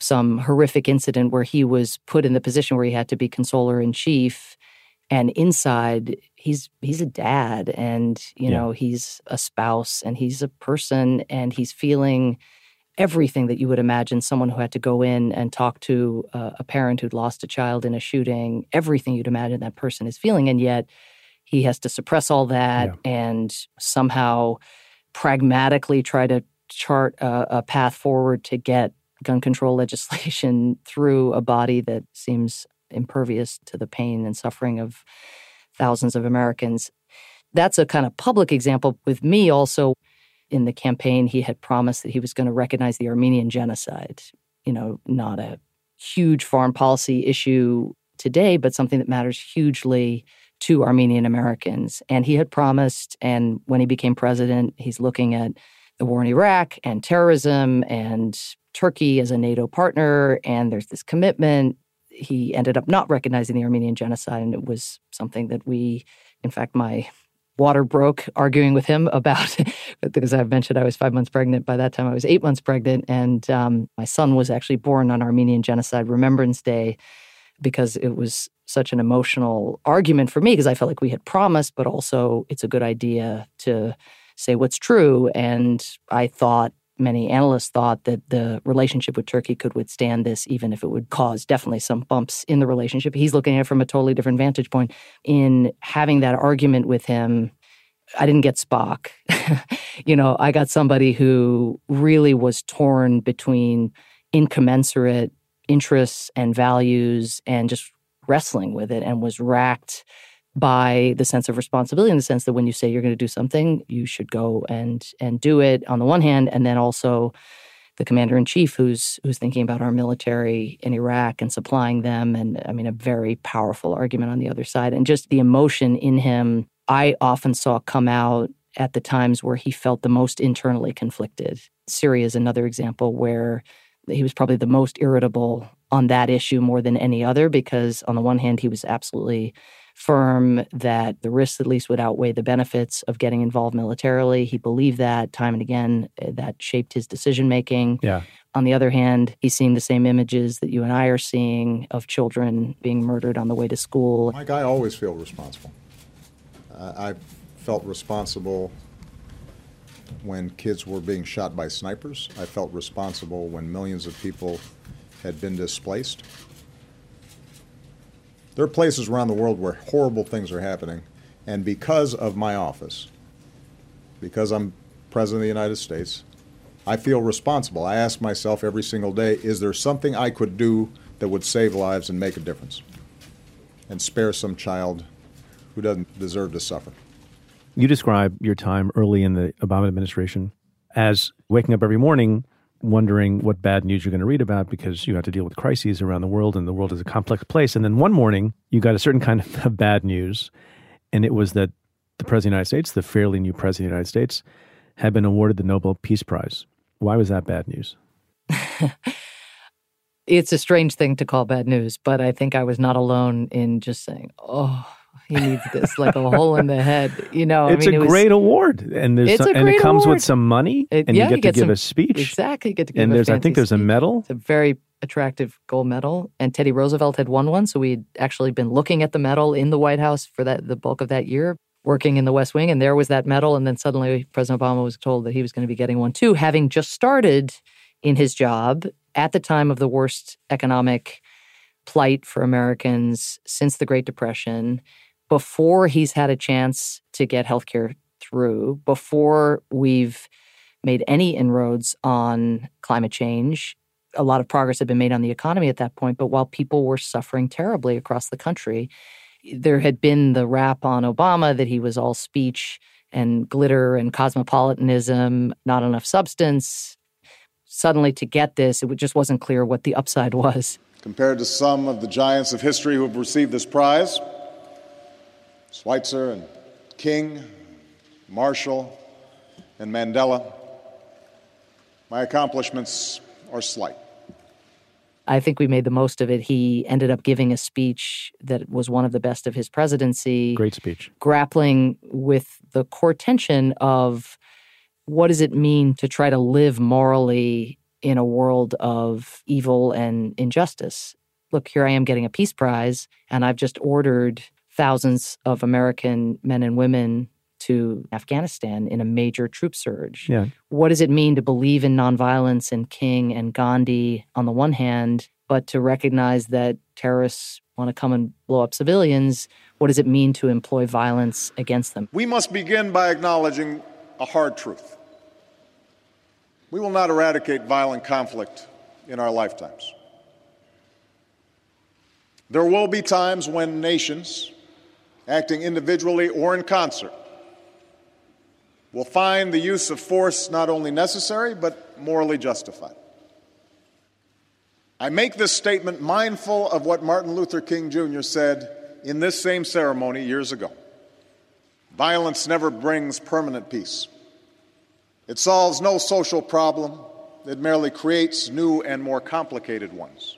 some horrific incident where he was put in the position where he had to be consoler in chief and inside he's he's a dad and you yeah. know he's a spouse and he's a person and he's feeling everything that you would imagine someone who had to go in and talk to uh, a parent who'd lost a child in a shooting everything you'd imagine that person is feeling and yet he has to suppress all that yeah. and somehow pragmatically try to chart a, a path forward to get gun control [laughs] legislation through a body that seems impervious to the pain and suffering of thousands of Americans. That's a kind of public example. With me, also in the campaign, he had promised that he was going to recognize the Armenian genocide. You know, not a huge foreign policy issue today, but something that matters hugely to Armenian Americans. And he had promised, and when he became president, he's looking at the war in Iraq and terrorism and Turkey as a NATO partner. And there's this commitment he ended up not recognizing the Armenian genocide, and it was something that we, in fact, my water broke arguing with him [laughs] about because I've mentioned I was five months pregnant. By that time, I was eight months pregnant, and um, my son was actually born on Armenian Genocide Remembrance Day because it was such an emotional argument for me because I felt like we had promised, but also it's a good idea to say what's true. And I thought many analysts thought that the relationship with Turkey could withstand this, even if it would cause definitely some bumps in the relationship. He's looking at it from a totally different vantage point. In having that argument with him, I didn't get Spock. [laughs] you know, I got somebody who really was torn between incommensurate interests and values and just wrestling with it and was racked by the sense of responsibility in the sense that when you say you're going to do something you should go and and do it on the one hand and then also the commander in chief who's who's thinking about our military in Iraq and supplying them and I mean a very powerful argument on the other side. And just the emotion in him I often saw come out at the times where he felt the most internally conflicted. Syria is another example where he was probably the most irritable on that issue more than any other because on the one hand he was absolutely firm that the risks at least would outweigh the benefits of getting involved militarily. He believed that time and again. Eh, that shaped his decision making. Yeah. On the other hand, he's seeing the same images that you and I are seeing of children being murdered on the way to school. Mike, I always feel responsible. Uh, I felt responsible when kids were being shot by snipers. I felt responsible when millions of people had been displaced. There are places around the world where horrible things are happening, and because of my office, because I'm President of the United States, I feel responsible. I ask myself every single day is there something I could do that would save lives and make a difference and spare some child who doesn't deserve to suffer? You describe your time early in the Obama administration as waking up every morning wondering what bad news you're going to read about because you have to deal with crises around the world and the world is a complex place. And then one morning you got a certain kind [laughs] of bad news, and it was that the President of the United States, the fairly new President of the United States, had been awarded the Nobel Peace Prize. Why was that bad news? [laughs] it's a strange thing to call bad news, but I think I was not alone in just saying, oh, he needs this like a hole in the head. You know, it's I mean, a it was, great award, and there's It's some, a and it comes award. with some money, It- and yeah, you get you to give some- a speech. Exactly, you get to give And there's, I think, there's a medal. It's a very attractive gold medal, and Teddy Roosevelt had won one, so we'd actually been looking at the medal in the White House for that the bulk of that year, working in the West Wing, and there was that medal, and then suddenly President Obama was told that he was going to be getting one too, having just started in his job at the time of the worst economic plight for Americans since the Great Depression, before he's had a chance to get healthcare through, before we've made any inroads on climate change. A lot of progress had been made on the economy at that point, but while people were suffering terribly across the country, there had been the rap on Obama that he was all speech and glitter and cosmopolitanism, not enough substance. Suddenly, to get this, it just wasn't clear what the upside was. Compared to some of the giants of history who have received this prize, Schweitzer and King, Marshall, and Mandela, my accomplishments are slight. I think we made the most of it. He ended up giving a speech that was one of the best of his presidency. Great speech. grappling with the core tension of what does it mean to try to live morally in a world of evil and injustice. Look, here I am getting a peace prize, and I've just ordered thousands of American men and women to Afghanistan in a major troop surge. Yeah. What does it mean to believe in nonviolence and King and Gandhi on the one hand, but to recognize that terrorists want to come and blow up civilians? What does it mean to employ violence against them? We must begin by acknowledging a hard truth. We will not eradicate violent conflict in our lifetimes. There will be times when nations, acting individually or in concert, will find the use of force not only necessary, but morally justified. I make this statement mindful of what Martin Luther King Jr. said in this same ceremony years ago. Violence never brings permanent peace. It solves no social problem, it merely creates new and more complicated ones.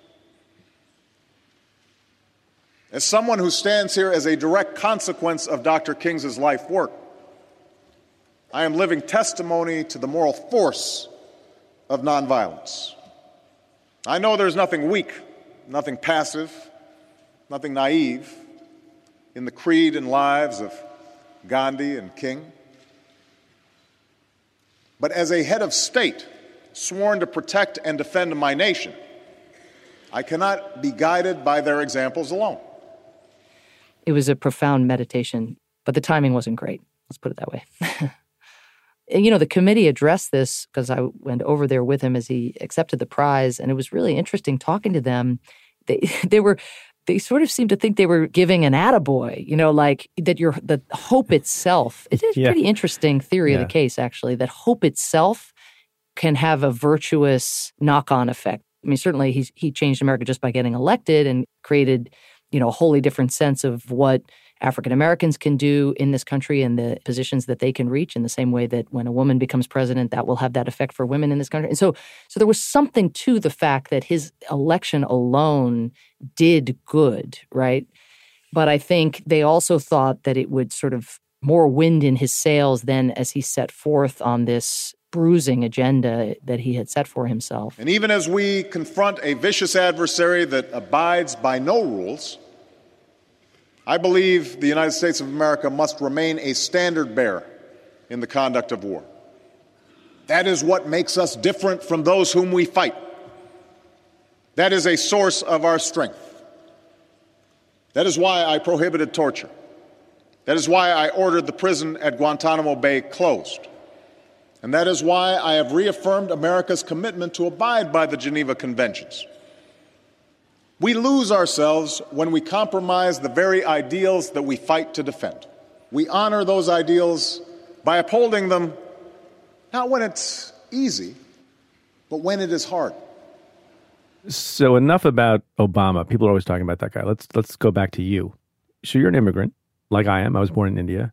As someone who stands here as a direct consequence of Dr. King's life work, I am living testimony to the moral force of nonviolence. I know there's nothing weak, nothing passive, nothing naive in the creed and lives of Gandhi and King. But as a head of state sworn to protect and defend my nation, I cannot be guided by their examples alone. It was a profound meditation, but the timing wasn't great. Let's put it that way. [laughs] And, you know, the committee addressed this because I went over there with him as he accepted the prize, and it was really interesting talking to them. They [laughs] they were they sort of seemed to think they were giving an attaboy, you know, like that your the hope itself. It is a Yeah. pretty interesting theory of the case, actually, that hope itself can have a virtuous knock-on effect. I mean, certainly he's he changed America just by getting elected and created, you know, a wholly different sense of what African Americans can do in this country and the positions that they can reach in the same way that when a woman becomes president, that will have that effect for women in this country. And so so there was something to the fact that his election alone did good, right? But I think they also thought that it would sort of more wind in his sails than as he set forth on this bruising agenda that he had set for himself. And even as we confront a vicious adversary that abides by no rules, I believe the United States of America must remain a standard bearer in the conduct of war. That is what makes us different from those whom we fight. That is a source of our strength. That is why I prohibited torture. That is why I ordered the prison at Guantanamo Bay closed. And that is why I have reaffirmed America's commitment to abide by the Geneva Conventions. We lose ourselves when we compromise the very ideals that we fight to defend. We honor those ideals by upholding them not when it's easy, but when it is hard. So enough about Obama. People are always talking about that guy. Let's let's go back to you. So you're an immigrant, like I am. I was born in India.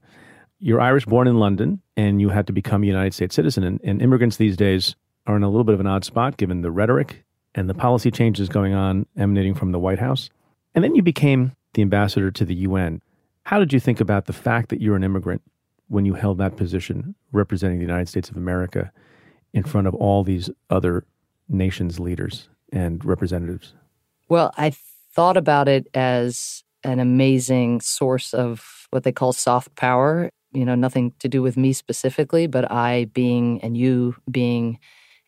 You're Irish, born in London, and you had to become a United States citizen. And, and immigrants these days are in a little bit of an odd spot given the rhetoric and the policy changes going on emanating from the White House. And then you became the ambassador to the UN. How did you think about the fact that you're an immigrant when you held that position representing the United States of America in front of all these other nations' leaders and representatives? Well, I thought about it as an amazing source of what they call soft power. You know, nothing to do with me specifically, but I being and you being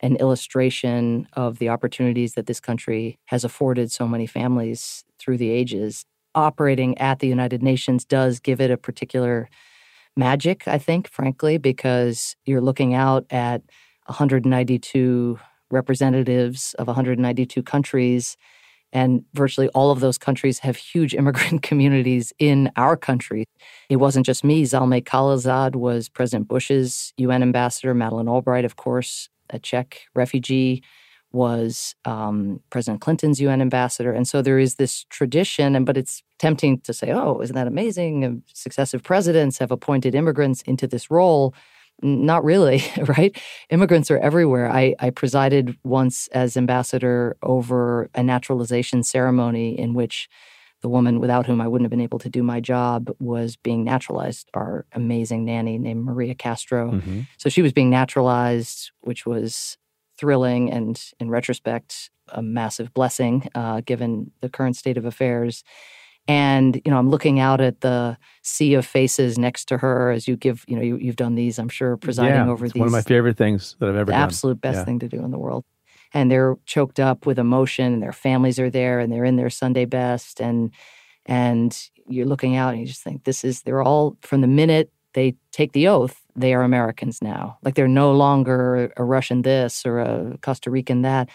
an illustration of the opportunities that this country has afforded so many families through the ages. Operating at the United Nations does give it a particular magic, I think, frankly, because you're looking out at 192 representatives of 192 countries. And virtually all of those countries have huge [laughs] immigrant communities in our country. It wasn't just me. Zalmay Khalilzad was President Bush's UN ambassador. Madeleine Albright, of course, a Czech refugee, was um, President Clinton's UN ambassador. And so there is this tradition, and but it's tempting to say, oh, isn't that amazing? Successive presidents have appointed immigrants into this role. Not really, [laughs] right? Immigrants are everywhere. I, I presided once as ambassador over a naturalization ceremony in which the woman without whom I wouldn't have been able to do my job was being naturalized, our amazing nanny named Maria Castro. Mm-hmm. So she was being naturalized, which was thrilling and, in retrospect, a massive blessing uh, given the current state of affairs. And you know, I'm looking out at the sea of faces next to her as you give. You know, you, have done these. I'm sure presiding yeah, over it's these. One of my favorite things that I've ever done. Absolute best yeah. thing to do in the world and they're choked up with emotion and their families are there and they're in their sunday best and and you're looking out and you just think this is they're all from the minute they take the oath they are americans now. Like they're no longer a russian this or a costa rican that.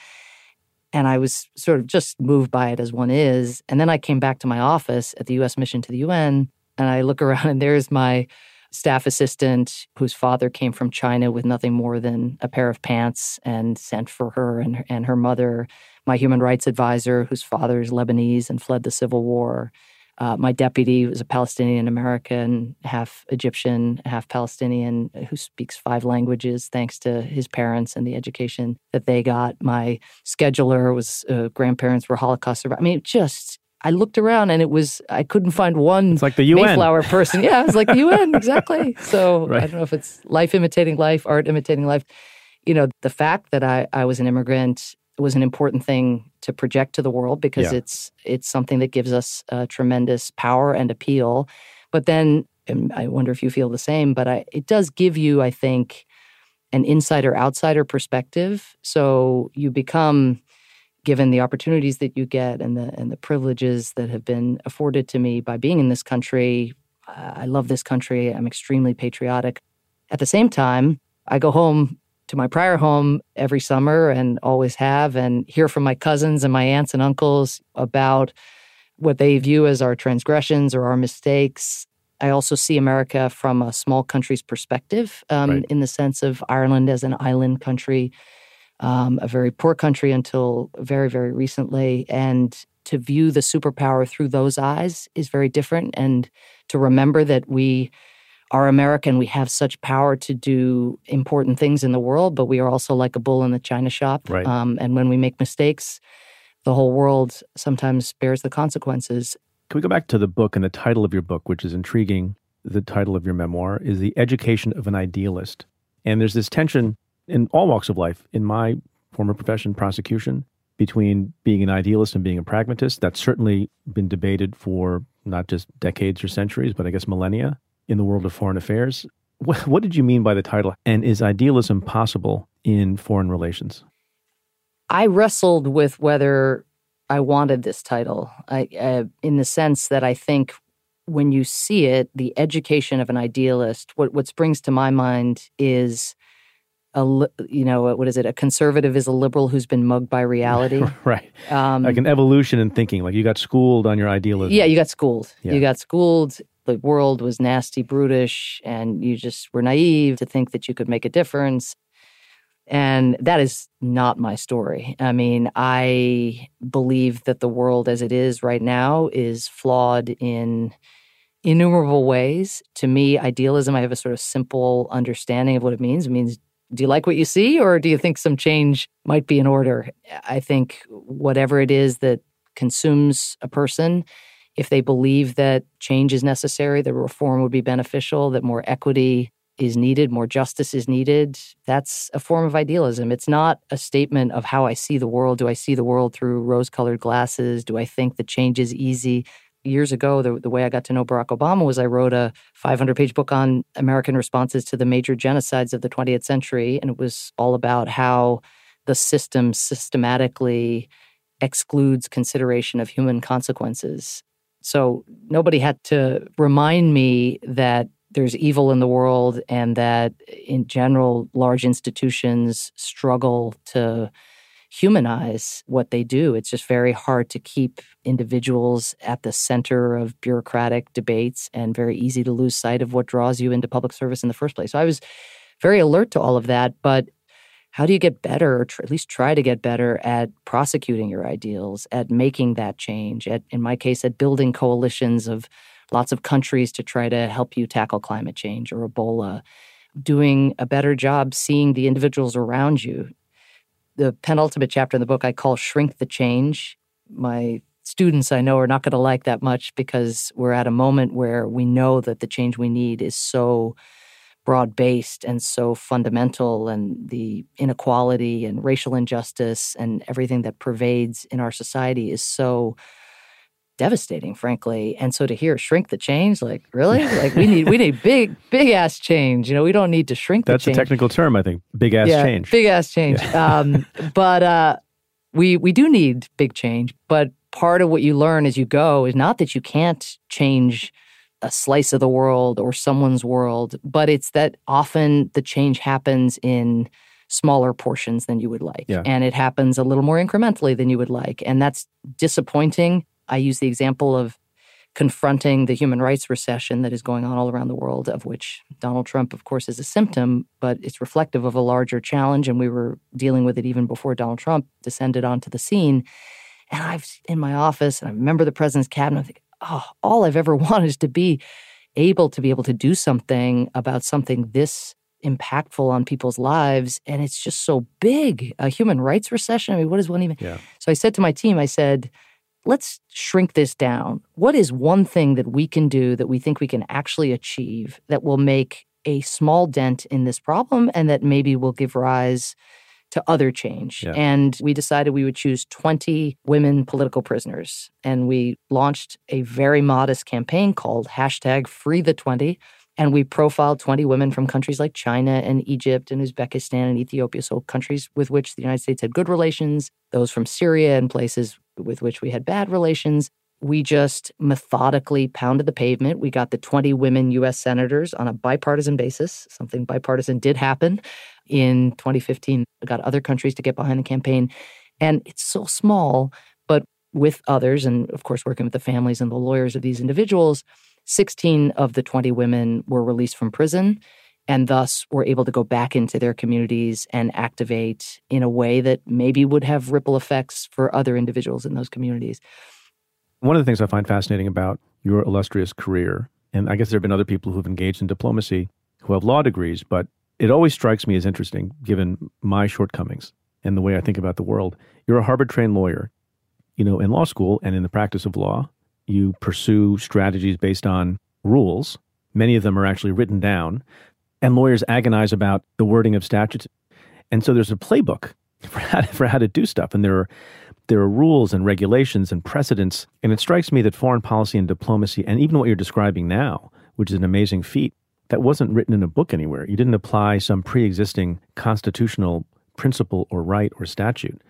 And i was sort of just moved by it as one is and then i came back to my office at the us mission to the un and i look [laughs] around and there's my staff assistant whose father came from China with nothing more than a pair of pants and sent for her and, and her mother, my human rights advisor whose father is Lebanese and fled the civil war. Uh, my deputy was a Palestinian American, half Egyptian, half Palestinian, who speaks five languages thanks to his parents and the education that they got. My scheduler was uh, grandparents were Holocaust survivors. I mean, just I looked around and it was I couldn't find one it's like the UN. Mayflower person. Yeah, it's like the UN exactly. [laughs] So right. I don't know if it's life imitating life, art imitating life. You know, the fact that I I was an immigrant was an important thing to project to the world because yeah. it's it's something that gives us a tremendous power and appeal. But then I wonder if you feel the same. But I, it does give you, I think, an insider outsider perspective. So you become given the opportunities that you get and the and the privileges that have been afforded to me by being in this country. I love this country. I'm extremely patriotic. At the same time, I go home to my prior home every summer and always have and hear from my cousins and my aunts and uncles about what they view as our transgressions or our mistakes. I also see America from a small country's perspective, um, right. in the sense of Ireland as an island country um, a very poor country until very, very recently. And to view the superpower through those eyes is very different. And to remember that we are American, we have such power to do important things in the world, but we are also like a bull in the china shop. Right. Um, and when we make mistakes, the whole world sometimes bears the consequences. Can we go back to the book and the title of your book, which is intriguing? The title of your memoir is The Education of an Idealist. And there's this tension in all walks of life, in my former profession, prosecution, between being an idealist and being a pragmatist. That's certainly been debated for not just decades or centuries, but I guess millennia in the world of foreign affairs. What, what did you mean by the title? And is idealism possible in foreign relations? I wrestled with whether I wanted this title, I, uh, in the sense that I think when you see it, the education of an idealist, what, what springs to my mind is a you know what is it? A conservative is a liberal who's been mugged by reality. [laughs] right. Um, like an evolution in thinking. Like you got schooled on your idealism. Yeah, you got schooled. Yeah. You got schooled. The world was nasty, brutish, and you just were naive to think that you could make a difference. And that is not my story. I mean, I believe that the world as it is right now is flawed in innumerable ways. To me, idealism, I have a sort of simple understanding of what it means. It means, do you like what you see, or do you think some change might be in order? I think whatever it is that consumes a person, if they believe that change is necessary, that reform would be beneficial, that more equity is needed, more justice is needed, that's a form of idealism. It's not a statement of how I see the world. Do I see the world through rose colored glasses? Do I think that change is easy? Years ago, the, the way I got to know Barack Obama was I wrote a 500 page book on American responses to the major genocides of the 20th century. And it was all about how the system systematically excludes consideration of human consequences. So nobody had to remind me that there's evil in the world and that in general large institutions struggle to humanize what they do it's just very hard to keep individuals at the center of bureaucratic debates and very easy to lose sight of what draws you into public service in the first place so i was very alert to all of that but how do you get better or tr- at least try to get better at prosecuting your ideals at making that change at in my case at building coalitions of lots of countries to try to help you tackle climate change or Ebola, doing a better job seeing the individuals around you. The penultimate chapter in the book I call Shrink the Change. My students I know are not going to like that much because we're at a moment where we know that the change we need is so broad based and so fundamental, and the inequality and racial injustice and everything that pervades in our society is so devastating, frankly. And so to hear shrink the change, like [laughs] really, like we need we need big big ass change. You know, we don't need to shrink. That's a technical term, I think. Big ass yeah, change. Big ass change. Yeah. [laughs] um, but uh, we we do need big change. But part of what you learn as you go is not that you can't change a slice of the world or someone's world, but it's that often the change happens in smaller portions than you would like. Yeah. And it happens a little more incrementally than you would like. And that's disappointing I use the example of confronting the human rights recession that is going on all around the world, of which Donald Trump, of course, is a symptom, but it's reflective of a larger challenge. And we were dealing with it even before Donald Trump descended onto the scene. And I've in my office, and I remember the president's cabinet, I think, oh, all I've ever [laughs] wanted is to be able to be able to do something about something this impactful on people's lives. And it's just so big. A human rights recession. I mean, what does one even? Yeah. So I said to my team, I said, let's shrink this down. What is one thing that we can do that we think we can actually achieve that will make a small dent in this problem and that maybe will give rise to other change? Yeah. And we decided we would choose 20 women political prisoners. And we launched a very modest campaign called hashtag free the 20 and we profiled 20 women from countries like China and Egypt and Uzbekistan and Ethiopia, so countries with which the United States had good relations, those from Syria and places with which we had bad relations. We just methodically pounded the pavement. We got the 20 women US senators on a bipartisan basis. Something bipartisan did happen in 2015. We got other countries to get behind the campaign. And it's so small, but with others, and of course, working with the families and the lawyers of these individuals, 16 of the 20 women were released from prison and thus were able to go back into their communities and activate in a way that maybe would have ripple effects for other individuals in those communities. One of the things I find fascinating about your illustrious career, and I guess there have been other people who've engaged in diplomacy who have law degrees, but it always strikes me as interesting given my shortcomings and the way I think about the world. You're a Harvard trained lawyer. You know, in law school and in the practice of law, you pursue strategies based on rules. Many of them are actually written down, and lawyers agonize about the wording of statutes. And so there's a playbook [laughs] for how to, for how to do stuff, and there are there are rules and regulations and precedents. And it strikes me that foreign policy and diplomacy, and even what you're describing now, which is an amazing feat, that wasn't written in a book anywhere. You didn't apply some pre-existing constitutional principle or right or statute.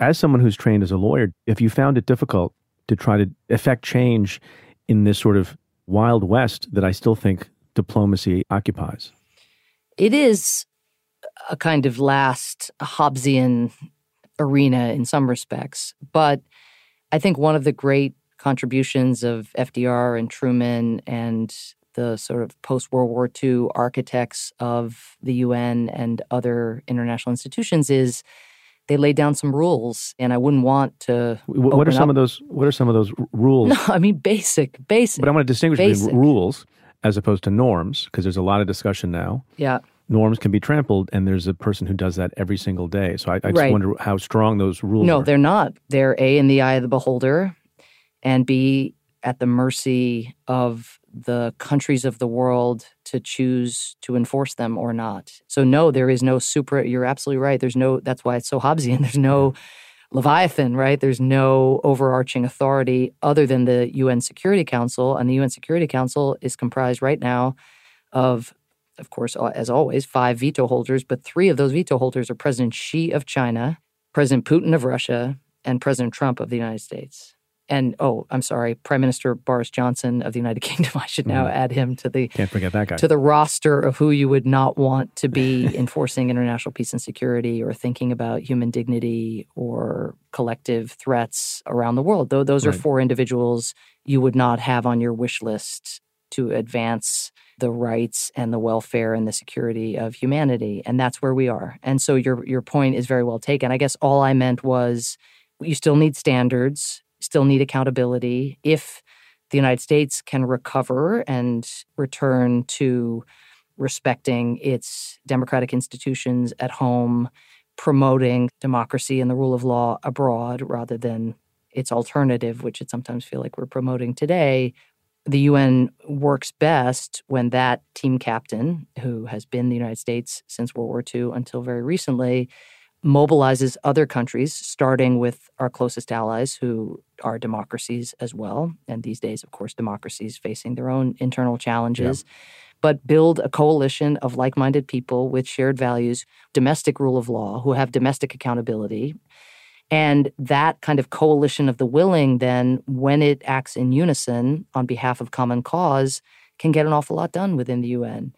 As someone who's trained as a lawyer, if you found it difficult to try to effect change in this sort of wild west that I still think diplomacy occupies? It is a kind of last Hobbesian arena in some respects. But I think one of the great contributions of FDR and Truman and the sort of post World War II architects of the UN and other international institutions is they laid down some rules, and I wouldn't want to. What are some up. of those? What are some of those rules? [laughs] No, I mean basic, basic. But I want to distinguish basic. between rules as opposed to norms because there's a lot of discussion now. Yeah. Norms can be trampled, and there's a person who does that every single day. So I, I just Right. wonder how strong those rules No, are. they're not. They're A, in the eye of the beholder, and B, at the mercy of the countries of the world to choose to enforce them or not. So, no, there is no super, you're absolutely right. There's no, that's why it's so Hobbesian. [laughs] There's no Leviathan, right? There's no overarching authority other than the UN Security Council. And the UN Security Council is comprised right now of, of course, as always, five veto holders, but three of those veto holders are President Xi of China, President Putin of Russia, and President Trump of the United States. And oh, I'm sorry, Prime Minister Boris Johnson of the United [laughs] Kingdom. I should now mm-hmm. add him to the Can't forget that guy. to the roster of who you would not want to be [laughs] enforcing international peace and security or thinking about human dignity or collective threats around the world. Though those are Right. four individuals you would not have on your wish list to advance the rights and the welfare and the security of humanity. And that's where we are. And so your your point is very well taken. I guess all I meant was you still need standards, still need accountability. If the United States can recover and return to respecting its democratic institutions at home, promoting democracy and the rule of law abroad rather than its alternative, which it sometimes feel like we're promoting today. The UN works best when that team captain, who has been the United States since World War II until very recently, mobilizes other countries, starting with our closest allies, who are democracies as well. And these days, of course, democracies facing their own internal challenges. But build a coalition of like minded people with shared values, domestic rule of law, who have domestic accountability. And that kind of coalition of the willing, then, when it acts in unison on behalf of common cause, can get an awful lot done within the UN.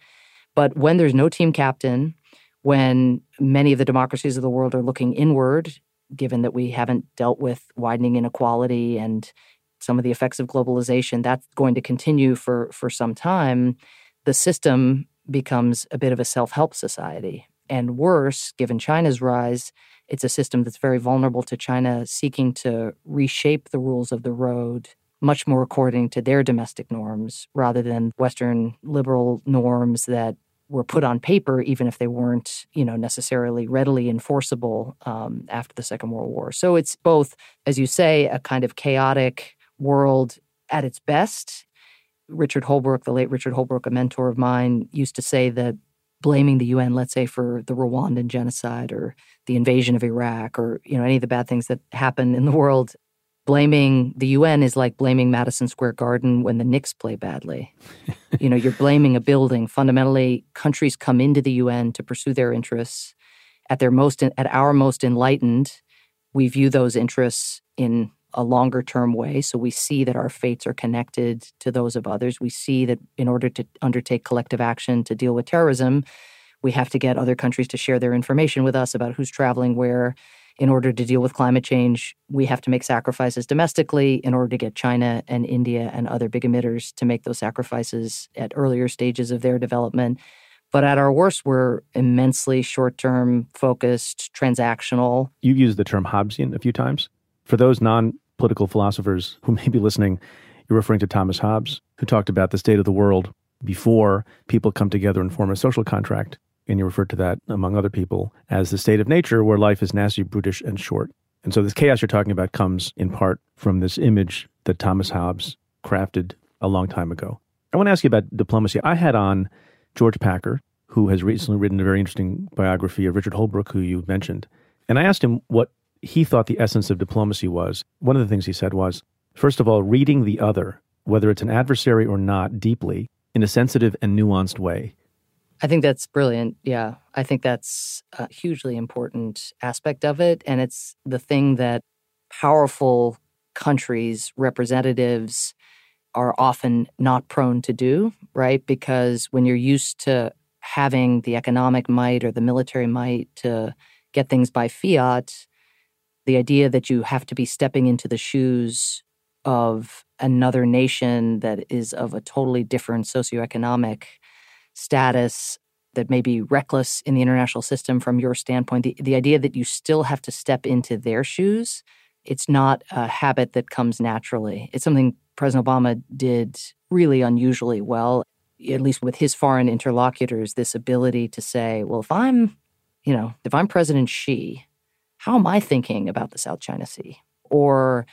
But when there's no team captain, when many of the democracies of the world are looking inward, given that we haven't dealt with widening inequality and some of the effects of globalization, that's going to continue for, for some time. The system becomes a bit of a self help society. And worse, given China's rise, it's a system that's very vulnerable to China seeking to reshape the rules of the road much more according to their domestic norms rather than Western liberal norms that were put on paper, even if they weren't, you know, necessarily readily enforceable um, after the Second World War. So it's both, as you say, a kind of chaotic world at its best. Richard Holbrooke, the late Richard Holbrooke, a mentor of mine, used to say that blaming the UN, let's say, for the Rwandan genocide or the invasion of Iraq or you know any of the bad things that happen in the world, blaming the UN is like blaming Madison Square Garden when the Knicks play badly. you know, you're blaming a building. Fundamentally, countries come into the UN to pursue their interests. At their most, at our most enlightened, we view those interests in a longer term way. So we see that our fates are connected to those of others. We see that in order to undertake collective action to deal with terrorism, we have to get other countries to share their information with us about who's traveling where. In order to deal with climate change, we have to make sacrifices domestically in order to get China and India and other big emitters to make those sacrifices at earlier stages of their development. But at our worst, we're immensely short term focused, transactional. You've used the term Hobbesian a few times. For those non political philosophers who may be listening, you're referring to Thomas Hobbes, who talked about the state of the world before people come together and form a social contract. And you referred to that, among other people, as the state of nature where life is nasty, brutish, and short. And so this chaos you're talking about comes in part from this image that Thomas Hobbes crafted a long time ago. I want to ask you about diplomacy. I had on George Packer, who has recently written a very interesting biography of Richard Holbrooke, who you mentioned. And I asked him what he thought the essence of diplomacy was. One of the things he said was, first of all, reading the other, whether it's an adversary or not, deeply, in a sensitive and nuanced way. I think that's brilliant. Yeah. I think that's a hugely important aspect of it. And it's the thing that powerful countries, representatives, are often not prone to do, right? Because when you're used to having the economic might or the military might to get things by fiat, the idea that you have to be stepping into the shoes of another nation that is of a totally different socioeconomic status that may be reckless in the international system from your standpoint, the, the idea that you still have to step into their shoes, it's not a habit that comes naturally. It's something President Obama did really unusually well, at least with his foreign interlocutors, this ability to say, well, if I'm, you know, if I'm President Xi, how am I thinking about the South China Sea? Or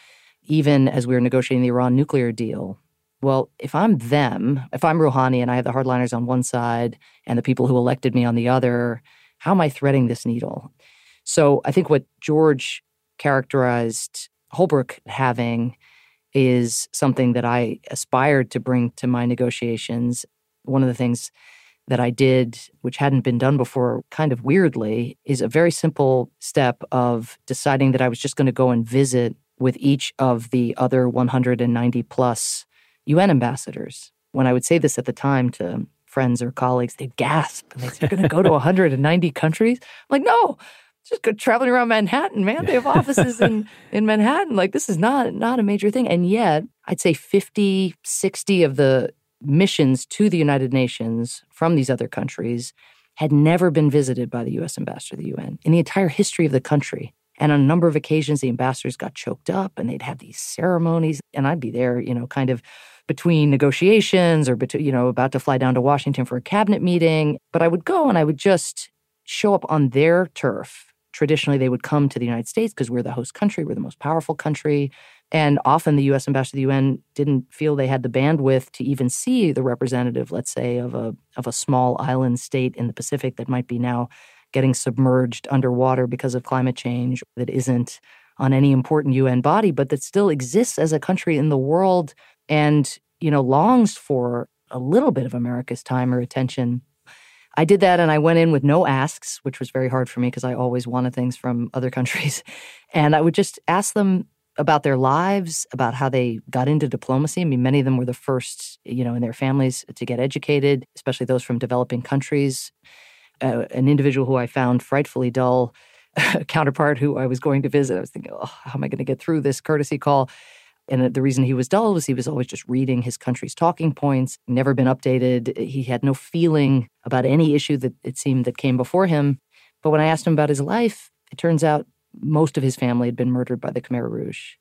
even as we were negotiating the Iran nuclear deal, well, if I'm them, if I'm Rouhani and I have the hardliners on one side and the people who elected me on the other, how am I threading this needle? So I think what George characterized Holbrooke having is something that I aspired to bring to my negotiations. One of the things that I did, which hadn't been done before, kind of weirdly, is a very simple step of deciding that I was just going to go and visit with each of the other 190 plus UN ambassadors. When I would say this at the time to friends or colleagues, they'd gasp and they'd say, You're going to go to 190 countries? I'm like, no, just go traveling around Manhattan, man. They have offices in, [laughs] in Manhattan. Like, this is not, not a major thing. And yet, I'd say 50, 60 of the missions to the United Nations from these other countries had never been visited by the US ambassador to the UN in the entire history of the country. And on a number of occasions, the ambassadors got choked up and they'd have these ceremonies. And I'd be there, you know, kind of between negotiations or, between, you know, about to fly down to Washington for a cabinet meeting. But I would go and I would just show up on their turf. Traditionally, they would come to the United States because we're the host country, we're the most powerful country. And often the US ambassador to the UN didn't feel they had the bandwidth to even see the representative, let's say, of a of a small island state in the Pacific that might be now getting submerged underwater because of climate change that isn't on any important UN body, but that still exists as a country in the world and, you know, longs for a little bit of America's time or attention. I did that and I went in with no asks, which was very hard for me because I always wanted things from other countries. [laughs] And I would just ask them about their lives, about how they got into diplomacy. I mean, many of them were the first, you know, in their families to get educated, especially those from developing countries uh, an individual who I found frightfully dull, [laughs] counterpart who I was going to visit. I was thinking, oh, how am I going to get through this courtesy call? And the reason he was dull was he was always just reading his country's talking points, never been updated. He had no feeling about any issue that it seemed that came before him. But when I asked him about his life, it turns out most of his family had been murdered by the Khmer Rouge.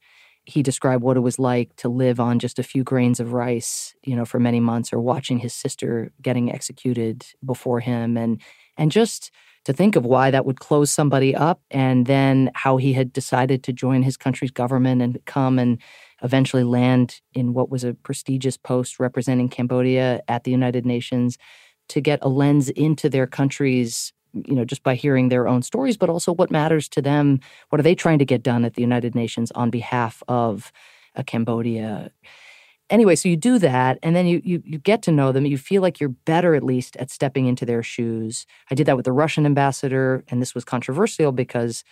He described what it was like to live on just a few grains of rice, you know, for many months, or watching his sister getting executed before him. And and just to think of why that would close somebody up and then how he had decided to join his country's government and come and eventually land in what was a prestigious post representing Cambodia at the United Nations to get a lens into their countries you know just by hearing their own stories but also what matters to them what are they trying to get done at the United Nations on behalf of uh, Cambodia anyway, so you do that, and then you, you you get to know them. You feel like you're better, at least, at stepping into their shoes. I did that with the Russian ambassador, and this was controversial because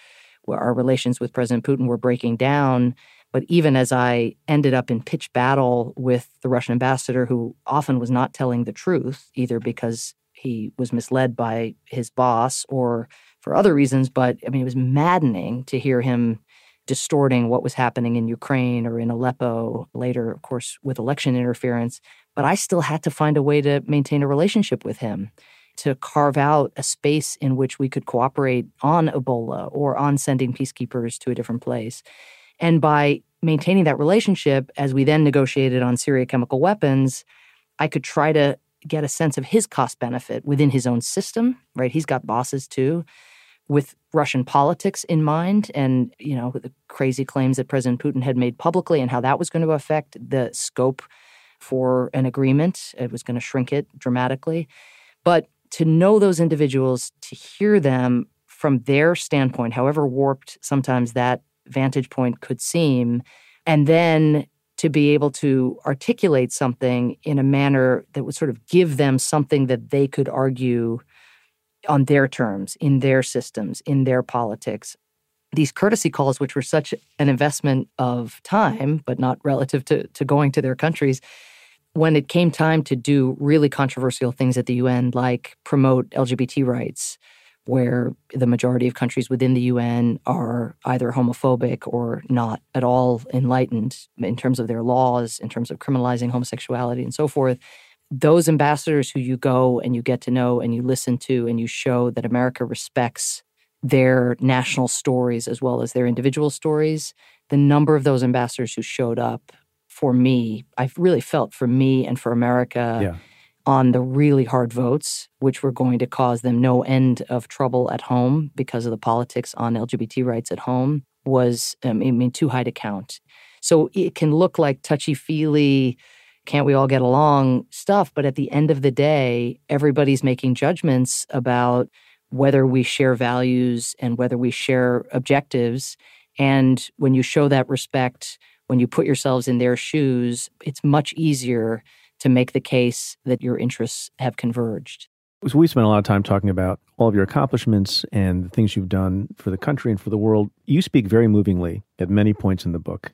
our relations with President Putin were breaking down. But even as I ended up in pitch battle with the Russian ambassador, who often was not telling the truth, either because he was misled by his boss or for other reasons, but I mean, it was maddening to hear him distorting what was happening in Ukraine or in Aleppo later, of course, with election interference. But I still had to find a way to maintain a relationship with him, to carve out a space in which we could cooperate on Ebola or on sending peacekeepers to a different place. And by maintaining that relationship, as we then negotiated on Syria chemical weapons, I could try to get a sense of his cost benefit within his own system, right? He's got bosses too with Russian politics in mind and, you know, the crazy claims that President Putin had made publicly and how that was going to affect the scope for an agreement. It was going to shrink it dramatically. But to know those individuals, to hear them from their standpoint, however warped sometimes that vantage point could seem, and then to be able to articulate something in a manner that would sort of give them something that they could argue on their terms, in their systems, in their politics. These courtesy calls, which were such an investment of time, but not relative to, to going to their countries, when it came time to do really controversial things at the UN, like promote LGBT rights, where the majority of countries within the UN are either homophobic or not at all enlightened in terms of their laws, in terms of criminalizing homosexuality and so forth. Those ambassadors who you go and you get to know and you listen to and you show that America respects their national stories as well as their individual stories, the number of those ambassadors who showed up for me, I really felt for me and for America. Yeah on the really hard votes, which were going to cause them no end of trouble at home because of the politics on LGBT rights at home, was, um, I mean, too high to count. So it can look like touchy feely, can't we all get along stuff. But at the end of the day, everybody's making judgments about whether we share values and whether we share objectives. And when you show that respect, when you put yourselves in their shoes, it's much easier to make the case that your interests have converged. So we spent a lot of time talking about all of your accomplishments and the things you've done for the country and for the world. You speak very movingly at many points in the book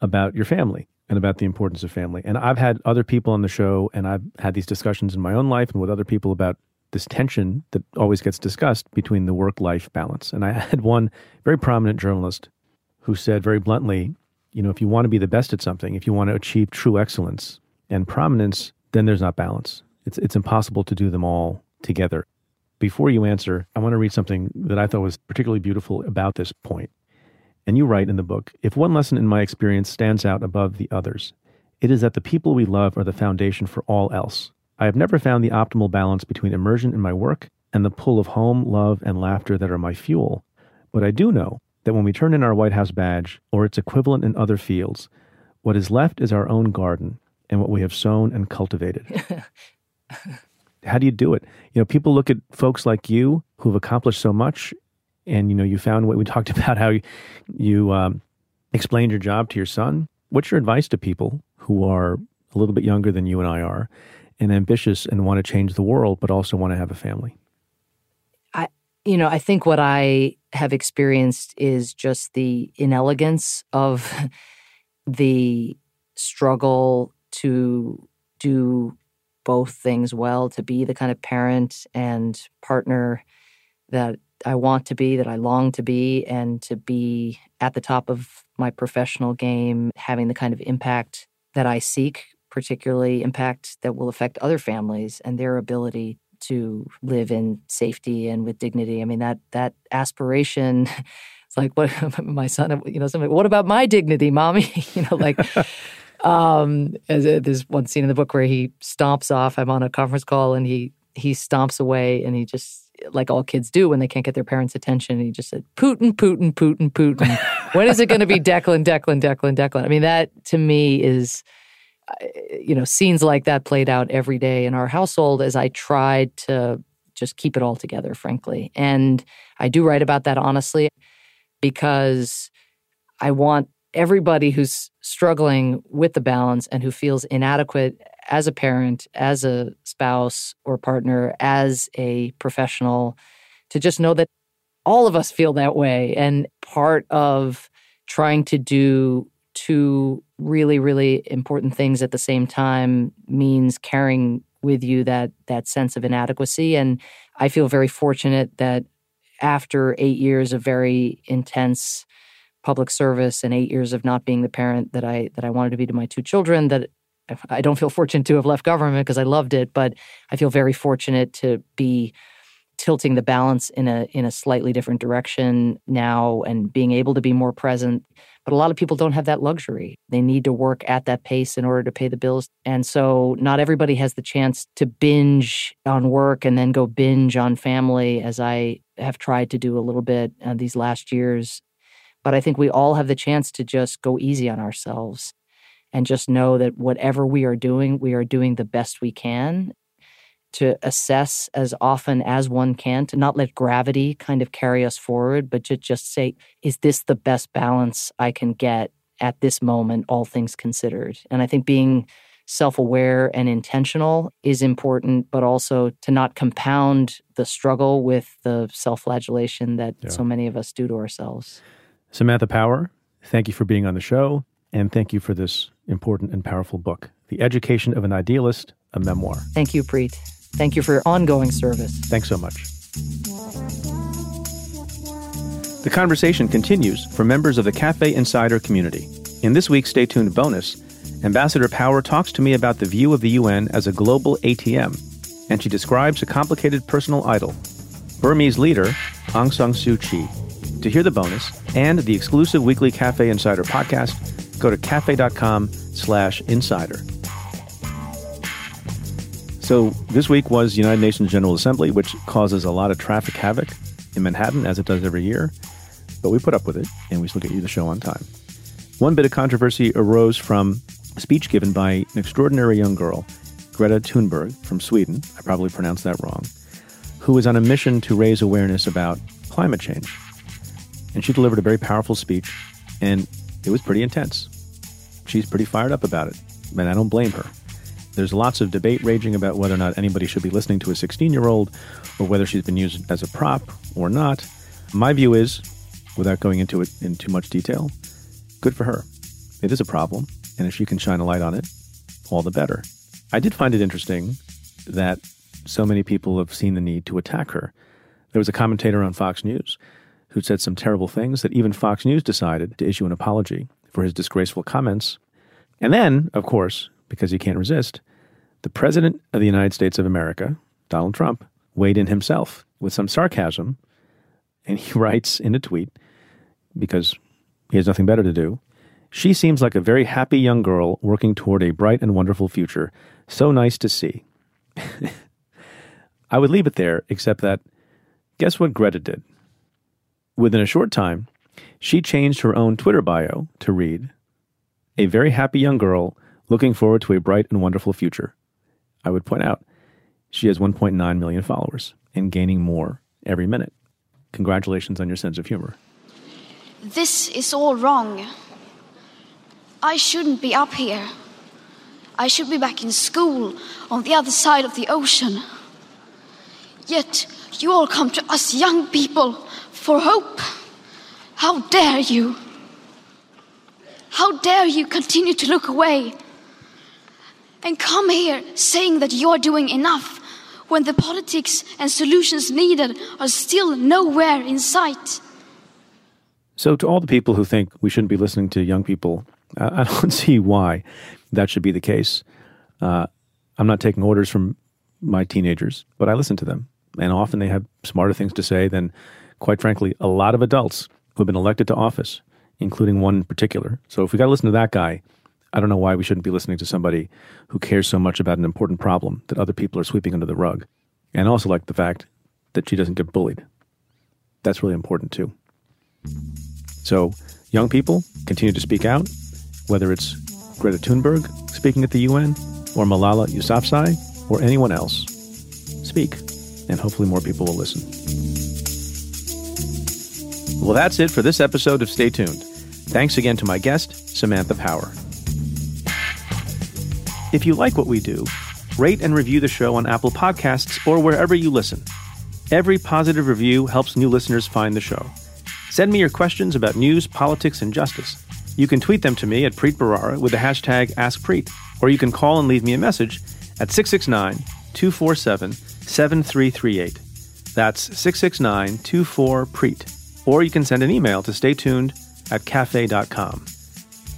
about your family and about the importance of family. And I've had other people on the show and I've had these discussions in my own life and with other people about this tension that always gets discussed between the work life balance. And I [laughs] had one very prominent journalist who said very bluntly, you know, if you want to be the best at something, if you want to achieve true excellence, and prominence, then there's not balance. It's, it's impossible to do them all together. Before you answer, I want to read something that I thought was particularly beautiful about this point. And you write in the book if one lesson in my experience stands out above the others, it is that the people we love are the foundation for all else. I have never found the optimal balance between immersion in my work and the pull of home, love, and laughter that are my fuel. But I do know that when we turn in our White House badge or its equivalent in other fields, what is left is our own garden, and what we have sown and cultivated. [laughs] How do you do it? You know, people look at folks like you who've accomplished so much, and you know, you found what we talked [laughs] about how you, you um, explained your job to your son. What's your advice to people who are a little bit younger than you and I are, and ambitious and want to change the world, but also want to have a family? I, you know, I think what I have experienced is just the inelegance of [laughs] the struggle to do both things well, to be the kind of parent and partner that I want to be, that I long to be, and to be at the top of my professional game, having the kind of impact that I seek, particularly impact that will affect other families and their ability to live in safety and with dignity. I mean that that aspiration [laughs] it's like [laughs] what my son you know something what about my dignity mommy [laughs] you know like um, a, there's one scene in the book where he stomps off. I'm on a conference call and he he stomps away and he just like all kids do when they can't get their parents' attention. He just said, Putin, Putin, Putin, Putin. when is it going to be Declan, Declan, Declan, Declan? I mean, that to me is, uh, you know, scenes like that played out every day in our household as I tried to just keep it all together, frankly. And I do write about that honestly because I want everybody who's struggling with the balance and who feels inadequate as a parent, as a spouse or partner, as a professional, to just know that all of us feel that way. And part of trying to do two really, really important things at the same time means carrying with you that that sense of inadequacy. And I feel very fortunate that after eight years of very intense public service and eight years of not being the parent that I that I wanted to be to my two children. That I don't feel fortunate to have left government because I loved it, but I feel very fortunate to be tilting the balance in a in a slightly different direction now and being able to be more present. But a lot of people don't have that luxury. They need to work at that pace in order to pay the bills. And so not everybody has the chance to binge on work and then go binge on family as I have tried to do a little bit uh, these last years. But I think we all have the chance to just go easy on ourselves and just know that whatever we are doing, we are doing the best we can to assess as often as one can, to not let gravity kind of carry us forward, but to just say, is this the best balance I can get at this moment, all things considered? And I think being self aware and intentional is important, but also to not compound the struggle with the self flagellation that yeah. so many of us do to ourselves. Samantha Power, thank you for being on the show, and thank you for this important and powerful book. The Education of an Idealist, a memoir. Thank you, Preet. Thank you for your ongoing service. Thanks so much. The conversation continues for members of the Cafe Insider community. In this week's Stay Tuned bonus, Ambassador Power talks to me about the view of the UN as a global ATM, and she describes a complicated personal idol, Burmese leader Aung San Suu Kyi. To hear the bonus and the exclusive weekly Cafe Insider podcast, go to cafe.com slash insider. So this week was United Nations General Assembly, which causes a lot of traffic havoc in Manhattan, as it does every year. But we put up with it, and we still get you the show on time. One bit of controversy arose from a speech given by an extraordinary young girl, Greta Thunberg from Sweden. I probably pronounced that wrong. Who is on a mission to raise awareness about climate change. And she delivered a very powerful speech, and it was pretty intense. She's pretty fired up about it, and I don't blame her. There's lots of debate raging about whether or not anybody should be listening to a 16 year old or whether she's been used as a prop or not. My view is, without going into it in too much detail, good for her. It is a problem, and if she can shine a light on it, all the better. I did find it interesting that so many people have seen the need to attack her. There was a commentator on Fox News who said some terrible things that even Fox News decided to issue an apology for his disgraceful comments. And then, of course, because he can't resist, the President of the United States of America, Donald Trump, weighed in himself with some sarcasm. And he [laughs] writes in a tweet, because he has nothing better to do, she seems like a very happy young girl working toward a bright and wonderful future. So nice to see. [laughs] I would leave it there, except that guess what Greta did? Within a short time, she changed her own Twitter bio to read, A very happy young girl looking forward to a bright and wonderful future. I would point out she has 1.9 million followers and gaining more every minute. Congratulations on your sense of humor. This is all wrong. I shouldn't be up here. I should be back in school on the other side of the ocean. Yet you all come to us young people for hope. How dare you? How dare you continue to look away and come here saying that you're doing enough when the politics and solutions needed are still nowhere in sight? So, to all the people who think we shouldn't be listening to young people, I [laughs] don't see why that should be the case. Uh, I'm not taking orders from my teenagers, but I listen to them. And often they have smarter things to say than, quite frankly, a lot of adults who have been elected to office, including one in particular. So if we got to listen to that guy, I don't know why we shouldn't be listening to somebody who cares so much about an important problem that other people are sweeping under the rug. And also like the fact that she doesn't get bullied. That's really important too. So, young people continue to speak out, whether it's Greta Thunberg speaking at the UN, or Malala Yousafzai, or anyone else. Speak, and hopefully more people will listen. Well, that's it for this episode of Stay Tuned. Thanks again to my guest, Samantha Power. If you like what we do, rate and review the show on Apple Podcasts or wherever you listen. Every positive review helps new listeners find the show. Send me your questions about news, politics, and justice. You can tweet them to me at Preet Bharara with the hashtag AskPreet, or you can call and leave me a message at 669 247 7338. That's 669 24 Preet. Or you can send an email to staytuned at cafe.com.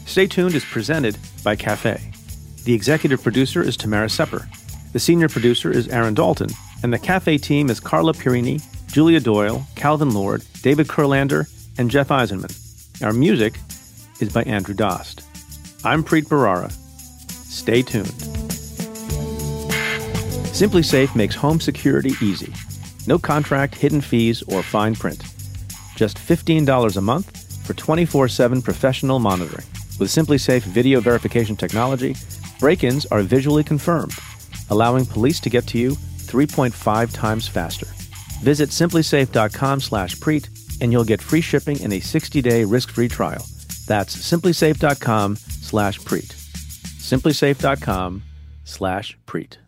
Stay Tuned is presented by Cafe. The executive producer is Tamara Sepper. The senior producer is Aaron Dalton. And the Cafe team is Carla Pirini, Julia Doyle, Calvin Lord, David Kurlander, and Jeff Eisenman. Our music is by Andrew Dost. I'm Preet Bharara. Stay tuned. SimpliSafe makes home security easy. No contract, hidden fees, or fine print. Just $15 a month for 24 7 professional monitoring. With SimpliSafe video verification technology, break ins are visually confirmed, allowing police to get to you 3.5 times faster. Visit simplisafe.com slash preet and you'll get free shipping and a 60-day risk-free trial. That's simplisafe.com slash preet. simplisafe.com slash preet.